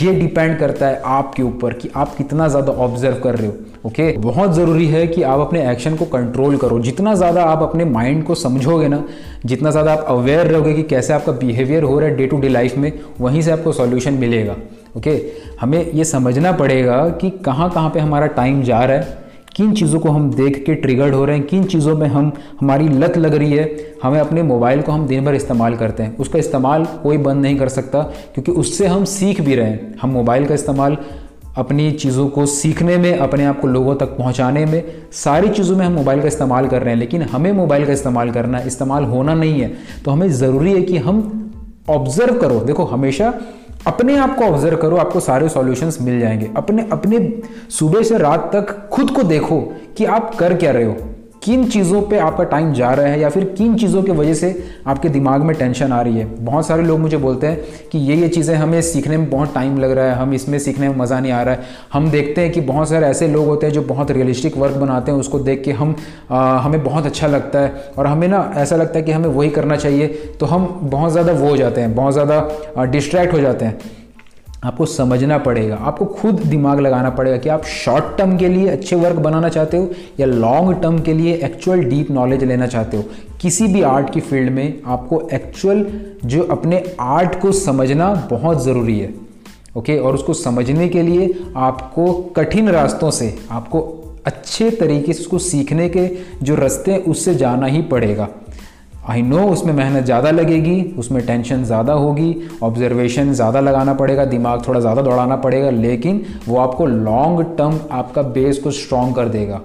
ये डिपेंड करता है आपके ऊपर कि आप कितना ज़्यादा ऑब्ज़र्व कर रहे हो ओके बहुत ज़रूरी है कि आप अपने एक्शन को कंट्रोल करो। जितना ज़्यादा आप अपने माइंड को समझोगे ना, जितना ज़्यादा आप अवेयर रहोगे कि कैसे आपका बिहेवियर हो रहा है डे टू डे लाइफ में, वहीं से आपको सॉल्यूशन मिलेगा। ओके हमें ये समझना पड़ेगा कि कहाँ कहाँ पे हमारा टाइम जा रहा है, किन चीज़ों को हम देख के ट्रिगर्ड हो रहे हैं, किन चीज़ों में हम हमारी लत लग रही है, हमें अपने मोबाइल को हम दिन भर इस्तेमाल करते हैं। उसका इस्तेमाल कोई बंद नहीं कर सकता, क्योंकि उससे हम सीख भी रहे हैं। हम मोबाइल का इस्तेमाल अपनी चीज़ों को सीखने में, अपने आप को लोगों तक पहुँचाने में, सारी चीज़ों में हम मोबाइल का इस्तेमाल कर रहे हैं, लेकिन हमें मोबाइल का इस्तेमाल करना इस्तेमाल होना नहीं है। तो हमें ज़रूरी है कि हम ऑब्ज़र्व करो। देखो, हमेशा अपने आप को ऑब्ज़र्व करो, आपको सारे सॉल्यूशंस मिल जाएँगे। अपने अपने सुबह से रात तक खुद को देखो कि आप कर क्या रहे हो। किन चीज़ों पे आपका टाइम जा रहा है या फिर किन चीज़ों की वजह से आपके दिमाग में टेंशन आ रही है? बहुत सारे लोग मुझे बोलते हैं कि ये ये चीज़ें हमें सीखने में बहुत टाइम लग रहा है हम इसमें सीखने में मज़ा नहीं आ रहा है। हम देखते हैं कि बहुत सारे ऐसे लोग होते हैं जो बहुत रियलिस्टिक वर्क बनाते हैं उसको देख के हम आ, हमें बहुत अच्छा लगता है और हमें ना ऐसा लगता है कि हमें वही करना चाहिए तो हम बहुत ज़्यादा वो हो जाते हैं बहुत ज़्यादा डिस्ट्रैक्ट हो जाते हैं। आपको समझना पड़ेगा, आपको खुद दिमाग लगाना पड़ेगा कि आप शॉर्ट टर्म के लिए अच्छे वर्क बनाना चाहते हो या लॉन्ग टर्म के लिए एक्चुअल डीप नॉलेज लेना चाहते हो। किसी भी आर्ट की फ़ील्ड में आपको एक्चुअल जो अपने आर्ट को समझना बहुत ज़रूरी है ओके और उसको समझने के लिए आपको कठिन रास्तों से, आपको अच्छे तरीके से उसको सीखने के जो रास्ते हैं, उससे जाना ही पड़ेगा। आई नो उसमें मेहनत ज़्यादा लगेगी, उसमें टेंशन ज़्यादा होगी ऑब्जर्वेशन ज़्यादा लगाना पड़ेगा, दिमाग थोड़ा ज़्यादा दौड़ाना पड़ेगा, लेकिन वो आपको लॉन्ग टर्म आपका बेस को स्ट्रॉन्ग कर देगा।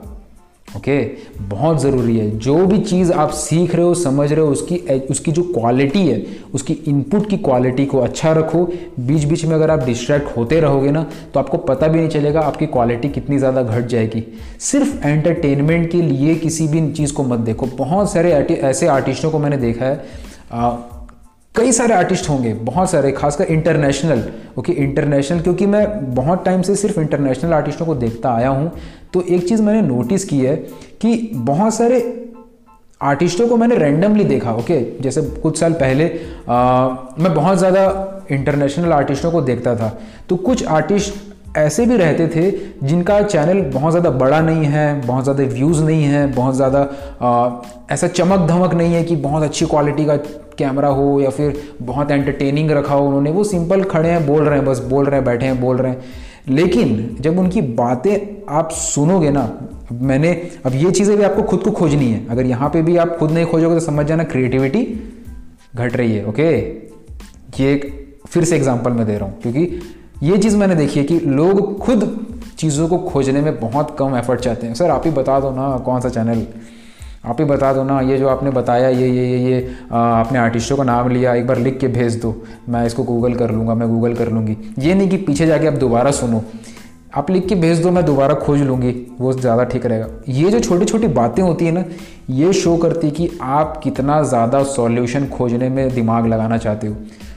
ओके? बहुत ज़रूरी है। जो भी चीज़ आप सीख रहे हो, समझ रहे हो, उसकी उसकी जो क्वालिटी है, उसकी इनपुट की क्वालिटी को अच्छा रखो। बीच बीच में अगर आप डिस्ट्रैक्ट होते रहोगे ना तो आपको पता भी नहीं चलेगा आपकी क्वालिटी कितनी ज़्यादा घट जाएगी। सिर्फ़ एंटरटेनमेंट के लिए किसी भी चीज़ को मत देखो। बहुत सारे ऐसे आर्टिस्टों को मैंने देखा है कई सारे आर्टिस्ट होंगे बहुत सारे खासकर इंटरनेशनल ओके इंटरनेशनल क्योंकि मैं बहुत टाइम से सिर्फ़ इंटरनेशनल आर्टिस्टों को देखता आया हूँ तो एक चीज़ मैंने नोटिस की है कि बहुत सारे आर्टिस्टों को मैंने रैंडमली देखा ओके जैसे कुछ साल पहले आ, मैं बहुत ज़्यादा इंटरनेशनल आर्टिस्टों को देखता था तो कुछ आर्टिस्ट ऐसे भी रहते थे जिनका चैनल बहुत ज़्यादा बड़ा नहीं है, बहुत ज़्यादा व्यूज़ नहीं है, बहुत ज़्यादा ऐसा चमक धमक नहीं है कि बहुत अच्छी क्वालिटी का कैमरा हो या फिर बहुत एंटरटेनिंग रखा हो उन्होंने। वो सिंपल खड़े हैं, बोल रहे हैं, बस बोल रहे हैं, बैठे हैं, बोल रहे हैं। लेकिन जब उनकी बातें आप सुनोगे ना मैंने, अब ये चीज़ें भी आपको खुद को खोजनी है। अगर यहाँ पे भी आप खुद नहीं खोजोगे तो समझ जाना क्रिएटिविटी घट रही है ओके ये एक फिर से एग्जांपल मैं दे रहा हूँ, क्योंकि ये चीज़ मैंने देखी है कि लोग खुद चीज़ों को खोजने में बहुत कम एफर्ट चाहते हैं। सर, आप ही बता दो ना कौन सा चैनल आप ही बता दो ना, ये जो आपने बताया, ये ये ये ये आपने आर्टिस्टों का नाम लिया, एक बार लिख के भेज दो। मैं इसको गूगल कर लूँगा, मैं गूगल कर लूँगी। ये नहीं कि पीछे जाके आप दोबारा सुनो। आप लिख के भेज दो, मैं दोबारा खोज लूँगी, वो ज़्यादा ठीक रहेगा। ये जो छोटी छोटी बातें होती हैं ना, ये शो करती कि आप कितना ज़्यादा सॉल्यूशन खोजने में दिमाग लगाना चाहते हो।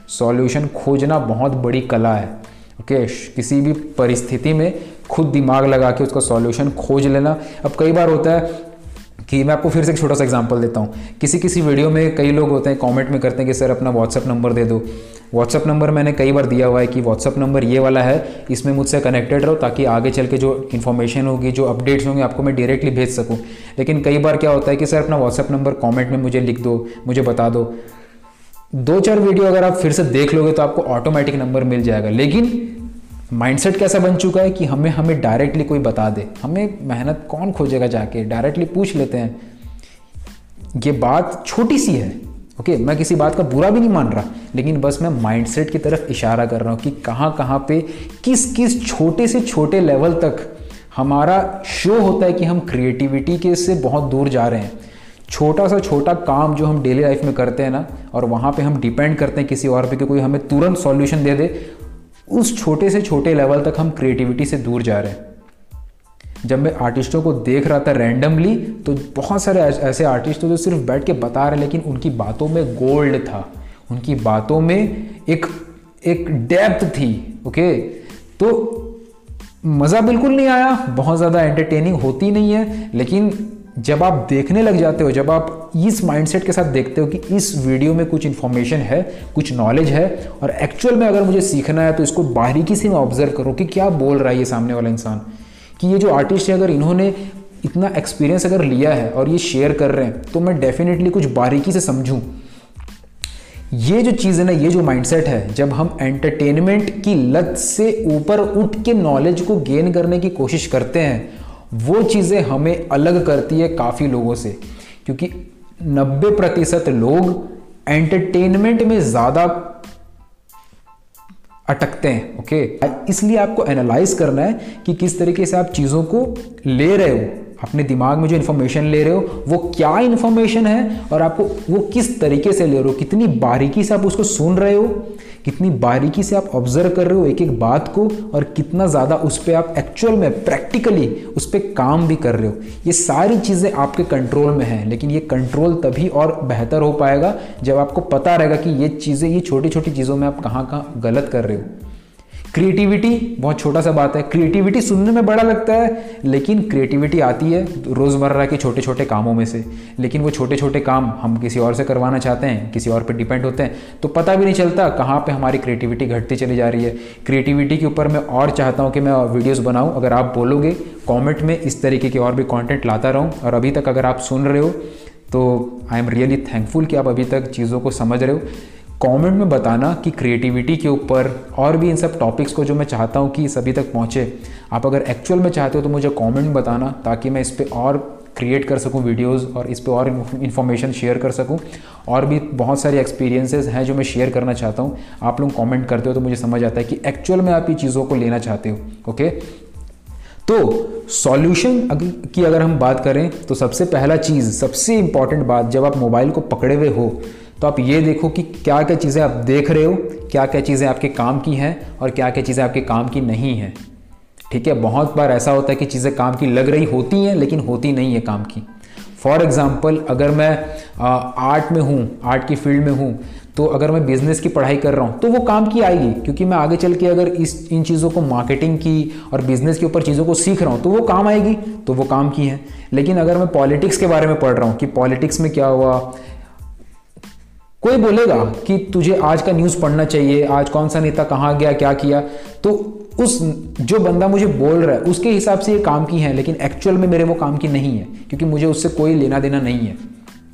सॉल्यूशन खोजना बहुत बड़ी कला है। ओके, किसी भी परिस्थिति में खुद दिमाग लगा के उसका सॉल्यूशन खोज लेना। अब कई बार होता है कि मैं आपको फिर से एक छोटा सा एग्जांपल देता हूँ। किसी किसी वीडियो में कई लोग होते हैं कमेंट में करते हैं कि, सर, अपना व्हाट्सअप नंबर दे दो। व्हाट्सअप नंबर मैंने कई बार दिया हुआ है कि व्हाट्सअप नंबर ये वाला है, इसमें मुझसे कनेक्टेड रहो ताकि आगे चल के जो इन्फॉर्मेशन होगी, जो अपडेट्स होंगे, आपको मैं डायरेक्टली भेज सकूँ। लेकिन कई बार क्या होता है कि, सर, अपना व्हाट्सअप नंबर कॉमेंट में मुझे लिख दो, मुझे बता दो। दो चार वीडियो अगर आप फिर से देख लोगे तो आपको ऑटोमेटिक नंबर मिल जाएगा। लेकिन माइंडसेट कैसा बन चुका है कि हमें हमें डायरेक्टली कोई बता दे। हमें मेहनत कौन खोजेगा जाके? डायरेक्टली पूछ लेते हैं। ये बात छोटी सी है ओके? okay, मैं किसी बात का बुरा भी नहीं मान रहा लेकिन बस मैं माइंडसेट की तरफ़ इशारा कर रहा हूँ कि कहाँ कहाँ पे किस किस छोटे से छोटे लेवल तक हमारा शो होता है कि हम क्रिएटिविटी के से बहुत दूर जा रहे हैं। छोटा सा छोटा काम जो हम डेली लाइफ में करते हैं ना, और वहाँ पे हम डिपेंड करते हैं किसी और पे कि कोई हमें तुरंत सॉल्यूशन दे दे, उस छोटे से छोटे लेवल तक हम क्रिएटिविटी से दूर जा रहे हैं। जब मैं आर्टिस्टों को देख रहा था रैंडमली तो बहुत सारे ऐसे आर्टिस्ट थे जो सिर्फ़ बैठ के बता रहे, लेकिन उनकी बातों में गोल्ड था। उनकी बातों में एक एक डेप्थ थी ओके तो मज़ा बिल्कुल नहीं आया, बहुत ज़्यादा एंटरटेनिंग होती नहीं है, लेकिन जब आप देखने लग जाते हो, जब आप इस माइंडसेट के साथ देखते हो कि इस वीडियो में कुछ इन्फॉर्मेशन है, कुछ नॉलेज है, और एक्चुअल में अगर मुझे सीखना है तो इसको बारीकी से मैं ऑब्ज़र्व करूँ कि क्या बोल रहा है ये सामने वाला इंसान। कि ये जो आर्टिस्ट है, अगर इन्होंने इतना एक्सपीरियंस अगर लिया है और ये शेयर कर रहे हैं तो मैं डेफिनेटली कुछ बारीकी से समझूं। ये जो चीज़ है ना, ये जो माइंडसेट है, जब हम एंटरटेनमेंट की लत से ऊपर उठ के नॉलेज को गेन करने की कोशिश करते हैं वो चीज़ें हमें अलग करती है काफ़ी लोगों से, क्योंकि 90 प्रतिशत लोग एंटरटेनमेंट में ज़्यादा अटकते हैं ओके इसलिए आपको एनालाइज करना है कि किस तरीके से आप चीज़ों को ले रहे हो। अपने दिमाग में जो इन्फॉर्मेशन ले रहे हो, वो क्या इन्फॉर्मेशन है और आपको वो किस तरीके से ले रहे हो? कितनी बारीकी से आप उसको सुन रहे हो? कितनी बारीकी से आप ऑब्ज़र्व कर रहे हो एक एक बात को और कितना ज़्यादा उस पर आप एक्चुअल में प्रैक्टिकली उस पर काम भी कर रहे हो? ये सारी चीज़ें आपके कंट्रोल में हैं, लेकिन ये कंट्रोल तभी और बेहतर हो पाएगा जब आपको पता रहेगा कि ये चीज़ें, ये छोटी छोटी चीज़ों में आप कहाँ कहाँ गलत कर रहे हो। क्रिएटिविटी बहुत छोटा सा बात है। क्रिएटिविटी सुनने में बड़ा लगता है, लेकिन क्रिएटिविटी आती है रोज़मर्रा के छोटे छोटे कामों में से। लेकिन वो छोटे छोटे काम हम किसी और से करवाना चाहते हैं, किसी और पे डिपेंड होते हैं तो पता भी नहीं चलता कहाँ पे हमारी क्रिएटिविटी घटती चली जा रही है। क्रिएटिविटी के ऊपर मैं और चाहता हूँ कि मैं वीडियोज़ बनाऊँ। अगर आप बोलोगे कॉमेंट में इस तरीके के और भी कॉन्टेंट लाता रहूँ। और अभी तक अगर आप सुन रहे हो तो आई एम रियली थैंकफुल कि आप अभी तक चीज़ों को समझ रहे हो। कमेंट में बताना कि क्रिएटिविटी के ऊपर और भी इन सब टॉपिक्स को जो मैं चाहता हूँ कि सभी तक पहुँचे। आप अगर एक्चुअल में चाहते हो तो मुझे कमेंट में बताना ताकि मैं इस पर और क्रिएट कर सकूँ वीडियोस और इस पर और इन्फॉर्मेशन शेयर कर सकूँ। और भी बहुत सारी एक्सपीरियंसेस हैं जो मैं शेयर करना चाहता हूँ। आप लोग कमेंट करते हो तो मुझे समझ आता है कि एक्चुअल में आप ये चीज़ों को लेना चाहते हो ओके तो सॉल्यूशन की अगर हम बात करें तो सबसे पहला चीज़, सबसे इंपॉर्टेंट बात जब आप मोबाइल को पकड़े हुए हो तो आप ये देखो कि क्या क्या चीज़ें आप देख रहे हो, क्या क्या चीज़ें आपके काम की हैं और क्या क्या चीज़ें आपके काम की नहीं हैं। ठीक है, बहुत बार ऐसा होता है कि चीज़ें काम की लग रही होती हैं, लेकिन होती नहीं है काम की। फॉर एग्ज़ाम्पल अगर मैं आर्ट में हूँ आर्ट की फ़ील्ड में हूँ तो अगर मैं बिज़नेस की पढ़ाई कर रहा हूँ तो वो काम की आएगी, क्योंकि मैं आगे चल के अगर इस, इन चीज़ों को मार्केटिंग की और बिज़नेस के ऊपर चीज़ों को सीख रहा हूँ तो वो काम आएगी तो वो काम की है। लेकिन अगर मैं पॉलिटिक्स के बारे में पढ़ रहा हूँ, कि पॉलिटिक्स में क्या हुआ कोई बोलेगा कि तुझे आज का न्यूज़ पढ़ना चाहिए, आज कौन सा नेता कहाँ गया, क्या किया? तो उस जो बंदा मुझे बोल रहा है, उसके हिसाब से ये काम की है, लेकिन एक्चुअल में मेरे वो काम की नहीं है, क्योंकि मुझे उससे कोई लेना देना नहीं है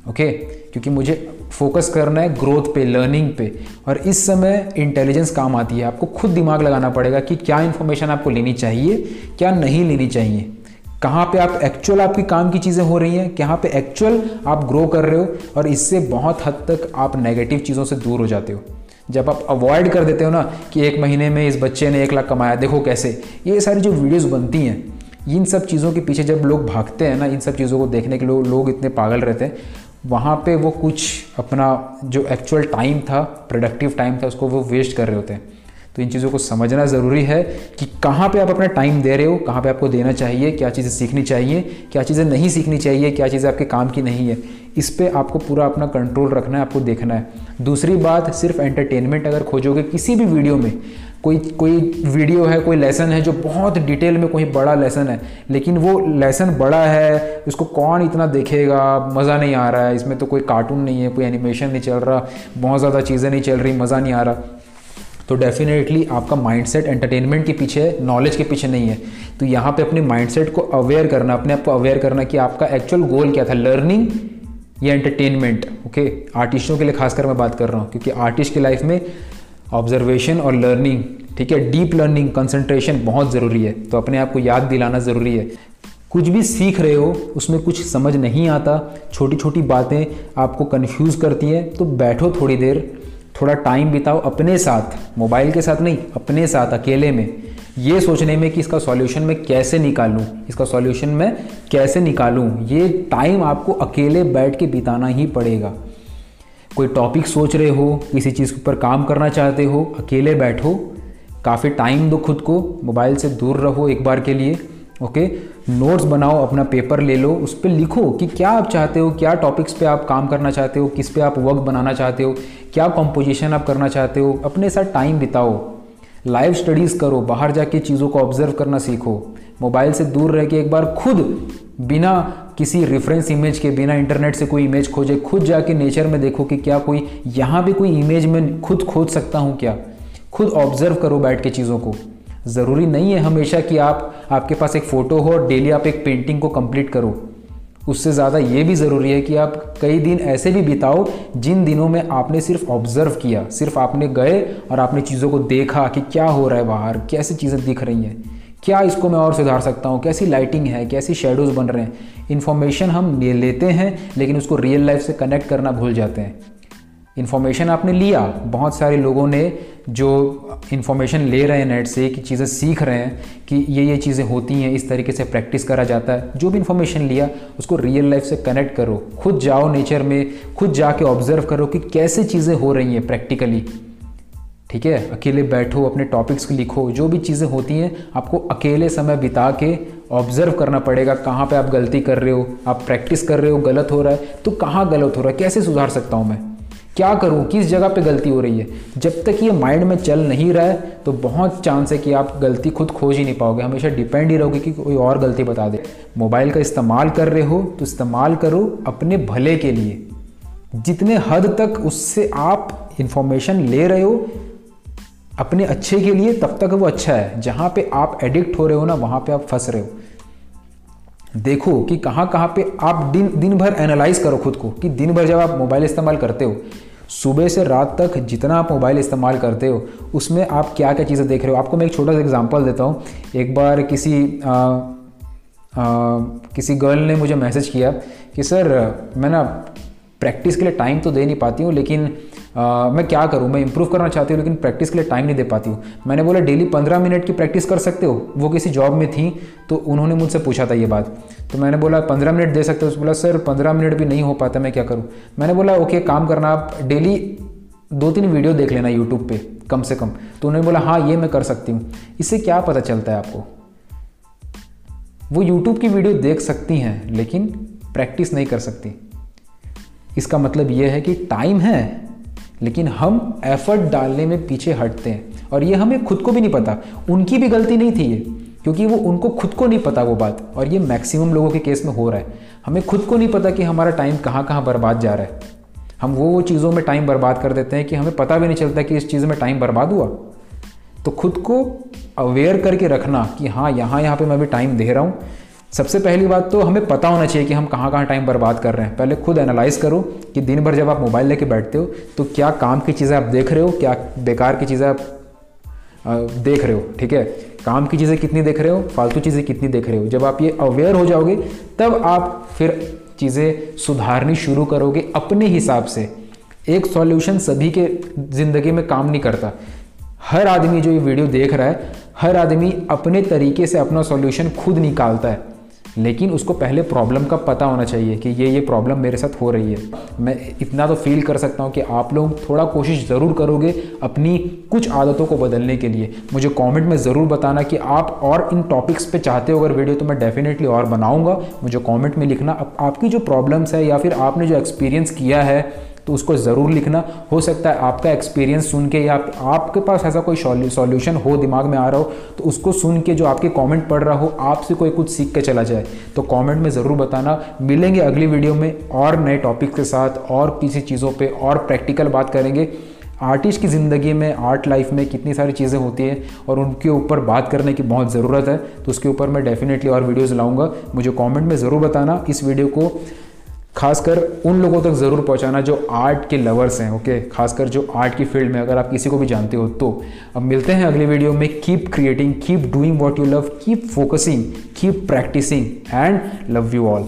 ओके क्योंकि मुझे फोकस करना है ग्रोथ पे लर्निंग पे, और इस समय इंटेलिजेंस काम आती है। आपको खुद दिमाग लगाना पड़ेगा कि क्या इन्फॉर्मेशन आपको लेनी चाहिए, क्या नहीं लेनी चाहिए। कहाँ पे आप एक्चुअल आपकी काम की चीज़ें हो रही हैं, कहाँ पे एक्चुअल आप ग्रो कर रहे हो, और इससे बहुत हद तक आप नेगेटिव चीज़ों से दूर हो जाते हो। जब आप अवॉइड कर देते हो ना कि एक महीने में इस बच्चे ने एक लाख कमाया, देखो कैसे। ये सारी जो वीडियोज़ बनती हैं, इन सब चीज़ों के पीछे जब लोग भागते हैं ना, इन सब चीज़ों को देखने के लोग लोग इतने पागल रहते हैं, वहाँ पे वो कुछ अपना जो एक्चुअल टाइम था प्रोडक्टिव टाइम था, उसको वो वेस्ट कर रहे होते हैं। तो इन चीज़ों को समझना ज़रूरी है कि कहाँ पे आप अपना टाइम दे रहे हो, कहाँ पे आपको देना चाहिए, क्या चीज़ें सीखनी चाहिए, क्या चीज़ें नहीं सीखनी चाहिए, क्या चीज़ें आपके काम की नहीं है। इस पर आपको पूरा अपना कंट्रोल रखना है, आपको देखना है। दूसरी बात, सिर्फ़ एंटरटेनमेंट अगर खोजोगे किसी भी वीडियो में, कोई कोई वीडियो है, कोई लेसन है जो बहुत डिटेल में कोई बड़ा लेसन है, लेकिन वो लेसन बड़ा है, उसको कौन इतना देखेगा, मज़ा नहीं आ रहा है, इसमें तो कोई कार्टून नहीं है, कोई एनिमेशन नहीं चल रहा, बहुत ज़्यादा चीज़ें नहीं चल रही, मज़ा नहीं आ रहा। तो डेफिनेटली आपका माइंडसेट एंटरटेनमेंट के पीछे है नॉलेज के पीछे नहीं है। तो यहाँ पे अपने माइंडसेट को अवेयर करना, अपने आप को अवेयर करना कि आपका एक्चुअल गोल क्या था लर्निंग या एंटरटेनमेंट ओके आर्टिस्टों के लिए खासकर मैं बात कर रहा हूँ, क्योंकि आर्टिस्ट की लाइफ में ऑब्जर्वेशन और लर्निंग ठीक है? डीप लर्निंग कंसंट्रेशन बहुत ज़रूरी है। तो अपने आप को याद दिलाना ज़रूरी है। कुछ भी सीख रहे हो, उसमें कुछ समझ नहीं आता छोटी छोटी बातें आपको कन्फ्यूज़ करती हैं तो बैठो थोड़ी देर थोड़ा टाइम बिताओ अपने साथ मोबाइल के साथ नहीं, अपने साथ, अकेले में। ये सोचने में कि इसका सॉल्यूशन मैं कैसे निकालूं, इसका सॉल्यूशन मैं कैसे निकालूं, ये टाइम आपको अकेले बैठ के बिताना ही पड़ेगा। कोई टॉपिक सोच रहे हो, किसी चीज़ के ऊपर काम करना चाहते हो, अकेले बैठो, काफ़ी टाइम दो खुद को मोबाइल से दूर रहो एक बार के लिए। ओके नोट्स बनाओ, अपना पेपर ले लो, उस पर लिखो कि क्या आप चाहते हो, क्या टॉपिक्स पे आप काम करना चाहते हो, किस पे आप वर्क बनाना चाहते हो, क्या कॉम्पोजिशन आप करना चाहते हो, अपने साथ टाइम बिताओ। लाइव स्टडीज़ करो, बाहर जाके चीज़ों को ऑब्ज़र्व करना सीखो। मोबाइल से दूर रह के एक बार खुद बिना किसी रेफरेंस इमेज के, बिना इंटरनेट से कोई इमेज खोजे, खुद जाके नेचर में देखो कि क्या कोई, यहाँ भी कोई इमेज में खुद खोज सकता हूँ क्या? खुद ऑब्ज़र्व करो बैठ के चीज़ों को। ज़रूरी नहीं है हमेशा कि आप, आपके पास एक फ़ोटो हो और डेली आप एक पेंटिंग को कंप्लीट करो। उससे ज़्यादा ये भी ज़रूरी है कि आप कई दिन ऐसे भी बिताओ, जिन दिनों में आपने सिर्फ़ ऑब्ज़र्व किया, सिर्फ़ आपने गए और आपने चीज़ों को देखा कि क्या हो रहा है बाहर, कैसी चीज़ें दिख रही हैं, क्या इसको मैं और सुधार सकता हूँ, कैसी लाइटिंग है, कैसी शेडोज़ बन रहे हैं। इन्फॉर्मेशन हम लेते हैं, लेकिन उसको रियल लाइफ से कनेक्ट करना भूल जाते हैं। इन्फॉर्मेशन आपने लिया। बहुत सारे लोगों ने जो इन्फॉर्मेशन ले रहे हैं नेट से कि चीज़ें सीख रहे हैं कि ये ये चीज़ें होती हैं, इस तरीके से प्रैक्टिस करा जाता है। जो भी इन्फॉर्मेशन लिया, उसको रियल लाइफ से कनेक्ट करो। खुद जाओ नेचर में, खुद जाके ऑब्ज़र्व करो कि कैसे चीज़ें हो रही हैं प्रैक्टिकली ठीक है? अकेले बैठो, अपने टॉपिक्स को लिखो। जो भी चीज़ें होती हैं, आपको अकेले समय बिता के ऑब्ज़र्व करना पड़ेगा। कहाँ पे आप गलती कर रहे हो? आप प्रैक्टिस कर रहे हो, गलत हो रहा है तो कहाँ गलत हो रहा है? कैसे सुधार सकता हूँ मैं? क्या करूँ? किस जगह पे गलती हो रही है? जब तक ये माइंड में चल नहीं रहा है तो बहुत चांस है कि आप गलती खुद खोज ही नहीं पाओगे। हमेशा डिपेंड ही रहोगे कि कोई और गलती बता दे। मोबाइल का इस्तेमाल कर रहे हो तो इस्तेमाल करो अपने भले के लिए। जितने हद तक उससे आप इंफॉर्मेशन ले रहे हो, अपने अच्छे के लिए, तब तक वो अच्छा है। जहाँ पे आप एडिक्ट हो रहे हो ना, वहाँ पे आप फंस रहे हो। देखो कि कहाँ कहाँ पे आप दिन दिन भर एनालाइज करो खुद को कि दिन भर जब आप मोबाइल इस्तेमाल करते हो सुबह से रात तक जितना आप मोबाइल इस्तेमाल करते हो उसमें आप क्या क्या चीज़ें देख रहे हो? आपको मैं एक छोटा सा एग्जांपल देता हूँ। एक बार किसी आ, आ, किसी गर्ल ने मुझे मैसेज किया कि सर मैं ना प्रैक्टिस के लिए टाइम तो दे नहीं पाती हूँ लेकिन आ, मैं क्या करूँ? मैं इंप्रूव करना चाहती हूँ लेकिन प्रैक्टिस के लिए टाइम नहीं दे पाती हूँ। मैंने बोला डेली पंद्रह मिनट की प्रैक्टिस कर सकते हो? वो किसी जॉब में थी तो उन्होंने मुझसे पूछा था ये बात। तो मैंने बोला पंद्रह मिनट दे सकते हो? बोला सर पंद्रह मिनट भी नहीं हो पाता मैं क्या करूँ? मैंने बोला ओके काम करना आप डेली दो तीन वीडियो देख लेना यूट्यूब पे कम से कम। तो उन्होंने बोला हाँ ये मैं कर सकती हूँ। इससे क्या पता चलता है आपको? वो यूट्यूब की वीडियो देख सकती हैं लेकिन प्रैक्टिस नहीं कर सकती। इसका मतलब यह है कि टाइम है लेकिन हम एफर्ट डालने में पीछे हटते हैं। और ये हमें खुद को भी नहीं पता। उनकी भी गलती नहीं थी ये, क्योंकि वो उनको खुद को नहीं पता वो बात। और ये मैक्सिमम लोगों के केस में हो रहा है। हमें खुद को नहीं पता कि हमारा टाइम कहाँ कहाँ बर्बाद जा रहा है। हम वो वो चीज़ों में टाइम बर्बाद कर देते हैं कि हमें पता भी नहीं चलता कि इस चीज़ में टाइम बर्बाद हुआ। तो खुद को अवेयर करके रखना कि हाँ यहाँ यहाँ पे मैं भी टाइम दे रहा हूँ। सबसे पहली बात तो हमें पता होना चाहिए कि हम कहाँ कहाँ टाइम बर्बाद कर रहे हैं। पहले खुद एनालाइज करो कि दिन भर जब आप मोबाइल लेके बैठते हो तो क्या काम की चीज़ें आप देख रहे हो, क्या बेकार की चीज़ें आप देख रहे हो, ठीक है? काम की चीज़ें कितनी देख रहे हो, फालतू चीज़ें कितनी देख रहे हो। जब आप ये अवेयर हो जाओगे, तब आप फिर चीज़ें सुधारनी शुरू करोगे अपने हिसाब से। एक सॉल्यूशन सभी के ज़िंदगी में काम नहीं करता। हर आदमी जो ये वीडियो देख रहा है, हर आदमी अपने तरीके से अपना सॉल्यूशन खुद निकालता है। लेकिन उसको पहले प्रॉब्लम का पता होना चाहिए कि ये ये प्रॉब्लम मेरे साथ हो रही है। मैं इतना तो फील कर सकता हूँ कि आप लोग थोड़ा कोशिश ज़रूर करोगे अपनी कुछ आदतों को बदलने के लिए। मुझे कमेंट में ज़रूर बताना कि आप और इन टॉपिक्स पे चाहते हो अगर वीडियो तो मैं डेफिनेटली और बनाऊँगा। मुझे कॉमेंट में लिखना। आपकी जो प्रॉब्लम्स है या फिर आपने जो एक्सपीरियंस किया है तो उसको ज़रूर लिखना। हो सकता है आपका एक्सपीरियंस सुन के या आपके पास ऐसा कोई सॉल्यूशन हो, दिमाग में आ रहा हो तो उसको सुन के जो आपके कमेंट पढ़ रहा हो, आपसे कोई कुछ सीख के चला जाए। तो कमेंट में ज़रूर बताना। मिलेंगे अगली वीडियो में और नए टॉपिक के साथ और किसी चीज़ों पे और प्रैक्टिकल बात करेंगे। आर्टिस्ट की ज़िंदगी में आर्ट लाइफ में कितनी सारी चीज़ें होती हैं और उनके ऊपर बात करने की बहुत ज़रूरत है। तो उसके ऊपर मैं डेफिनेटली और वीडियोज़ लाऊँगा। मुझे कमेंट में ज़रूर बताना इस वीडियो को। खासकर उन लोगों तक ज़रूर पहुंचाना जो आर्ट के लवर्स हैं ओके खासकर जो आर्ट की फ़ील्ड में अगर आप किसी को भी जानते हो तो। अब मिलते हैं अगले वीडियो में। Keep creating keep doing what you love keep focusing keep practising and love you all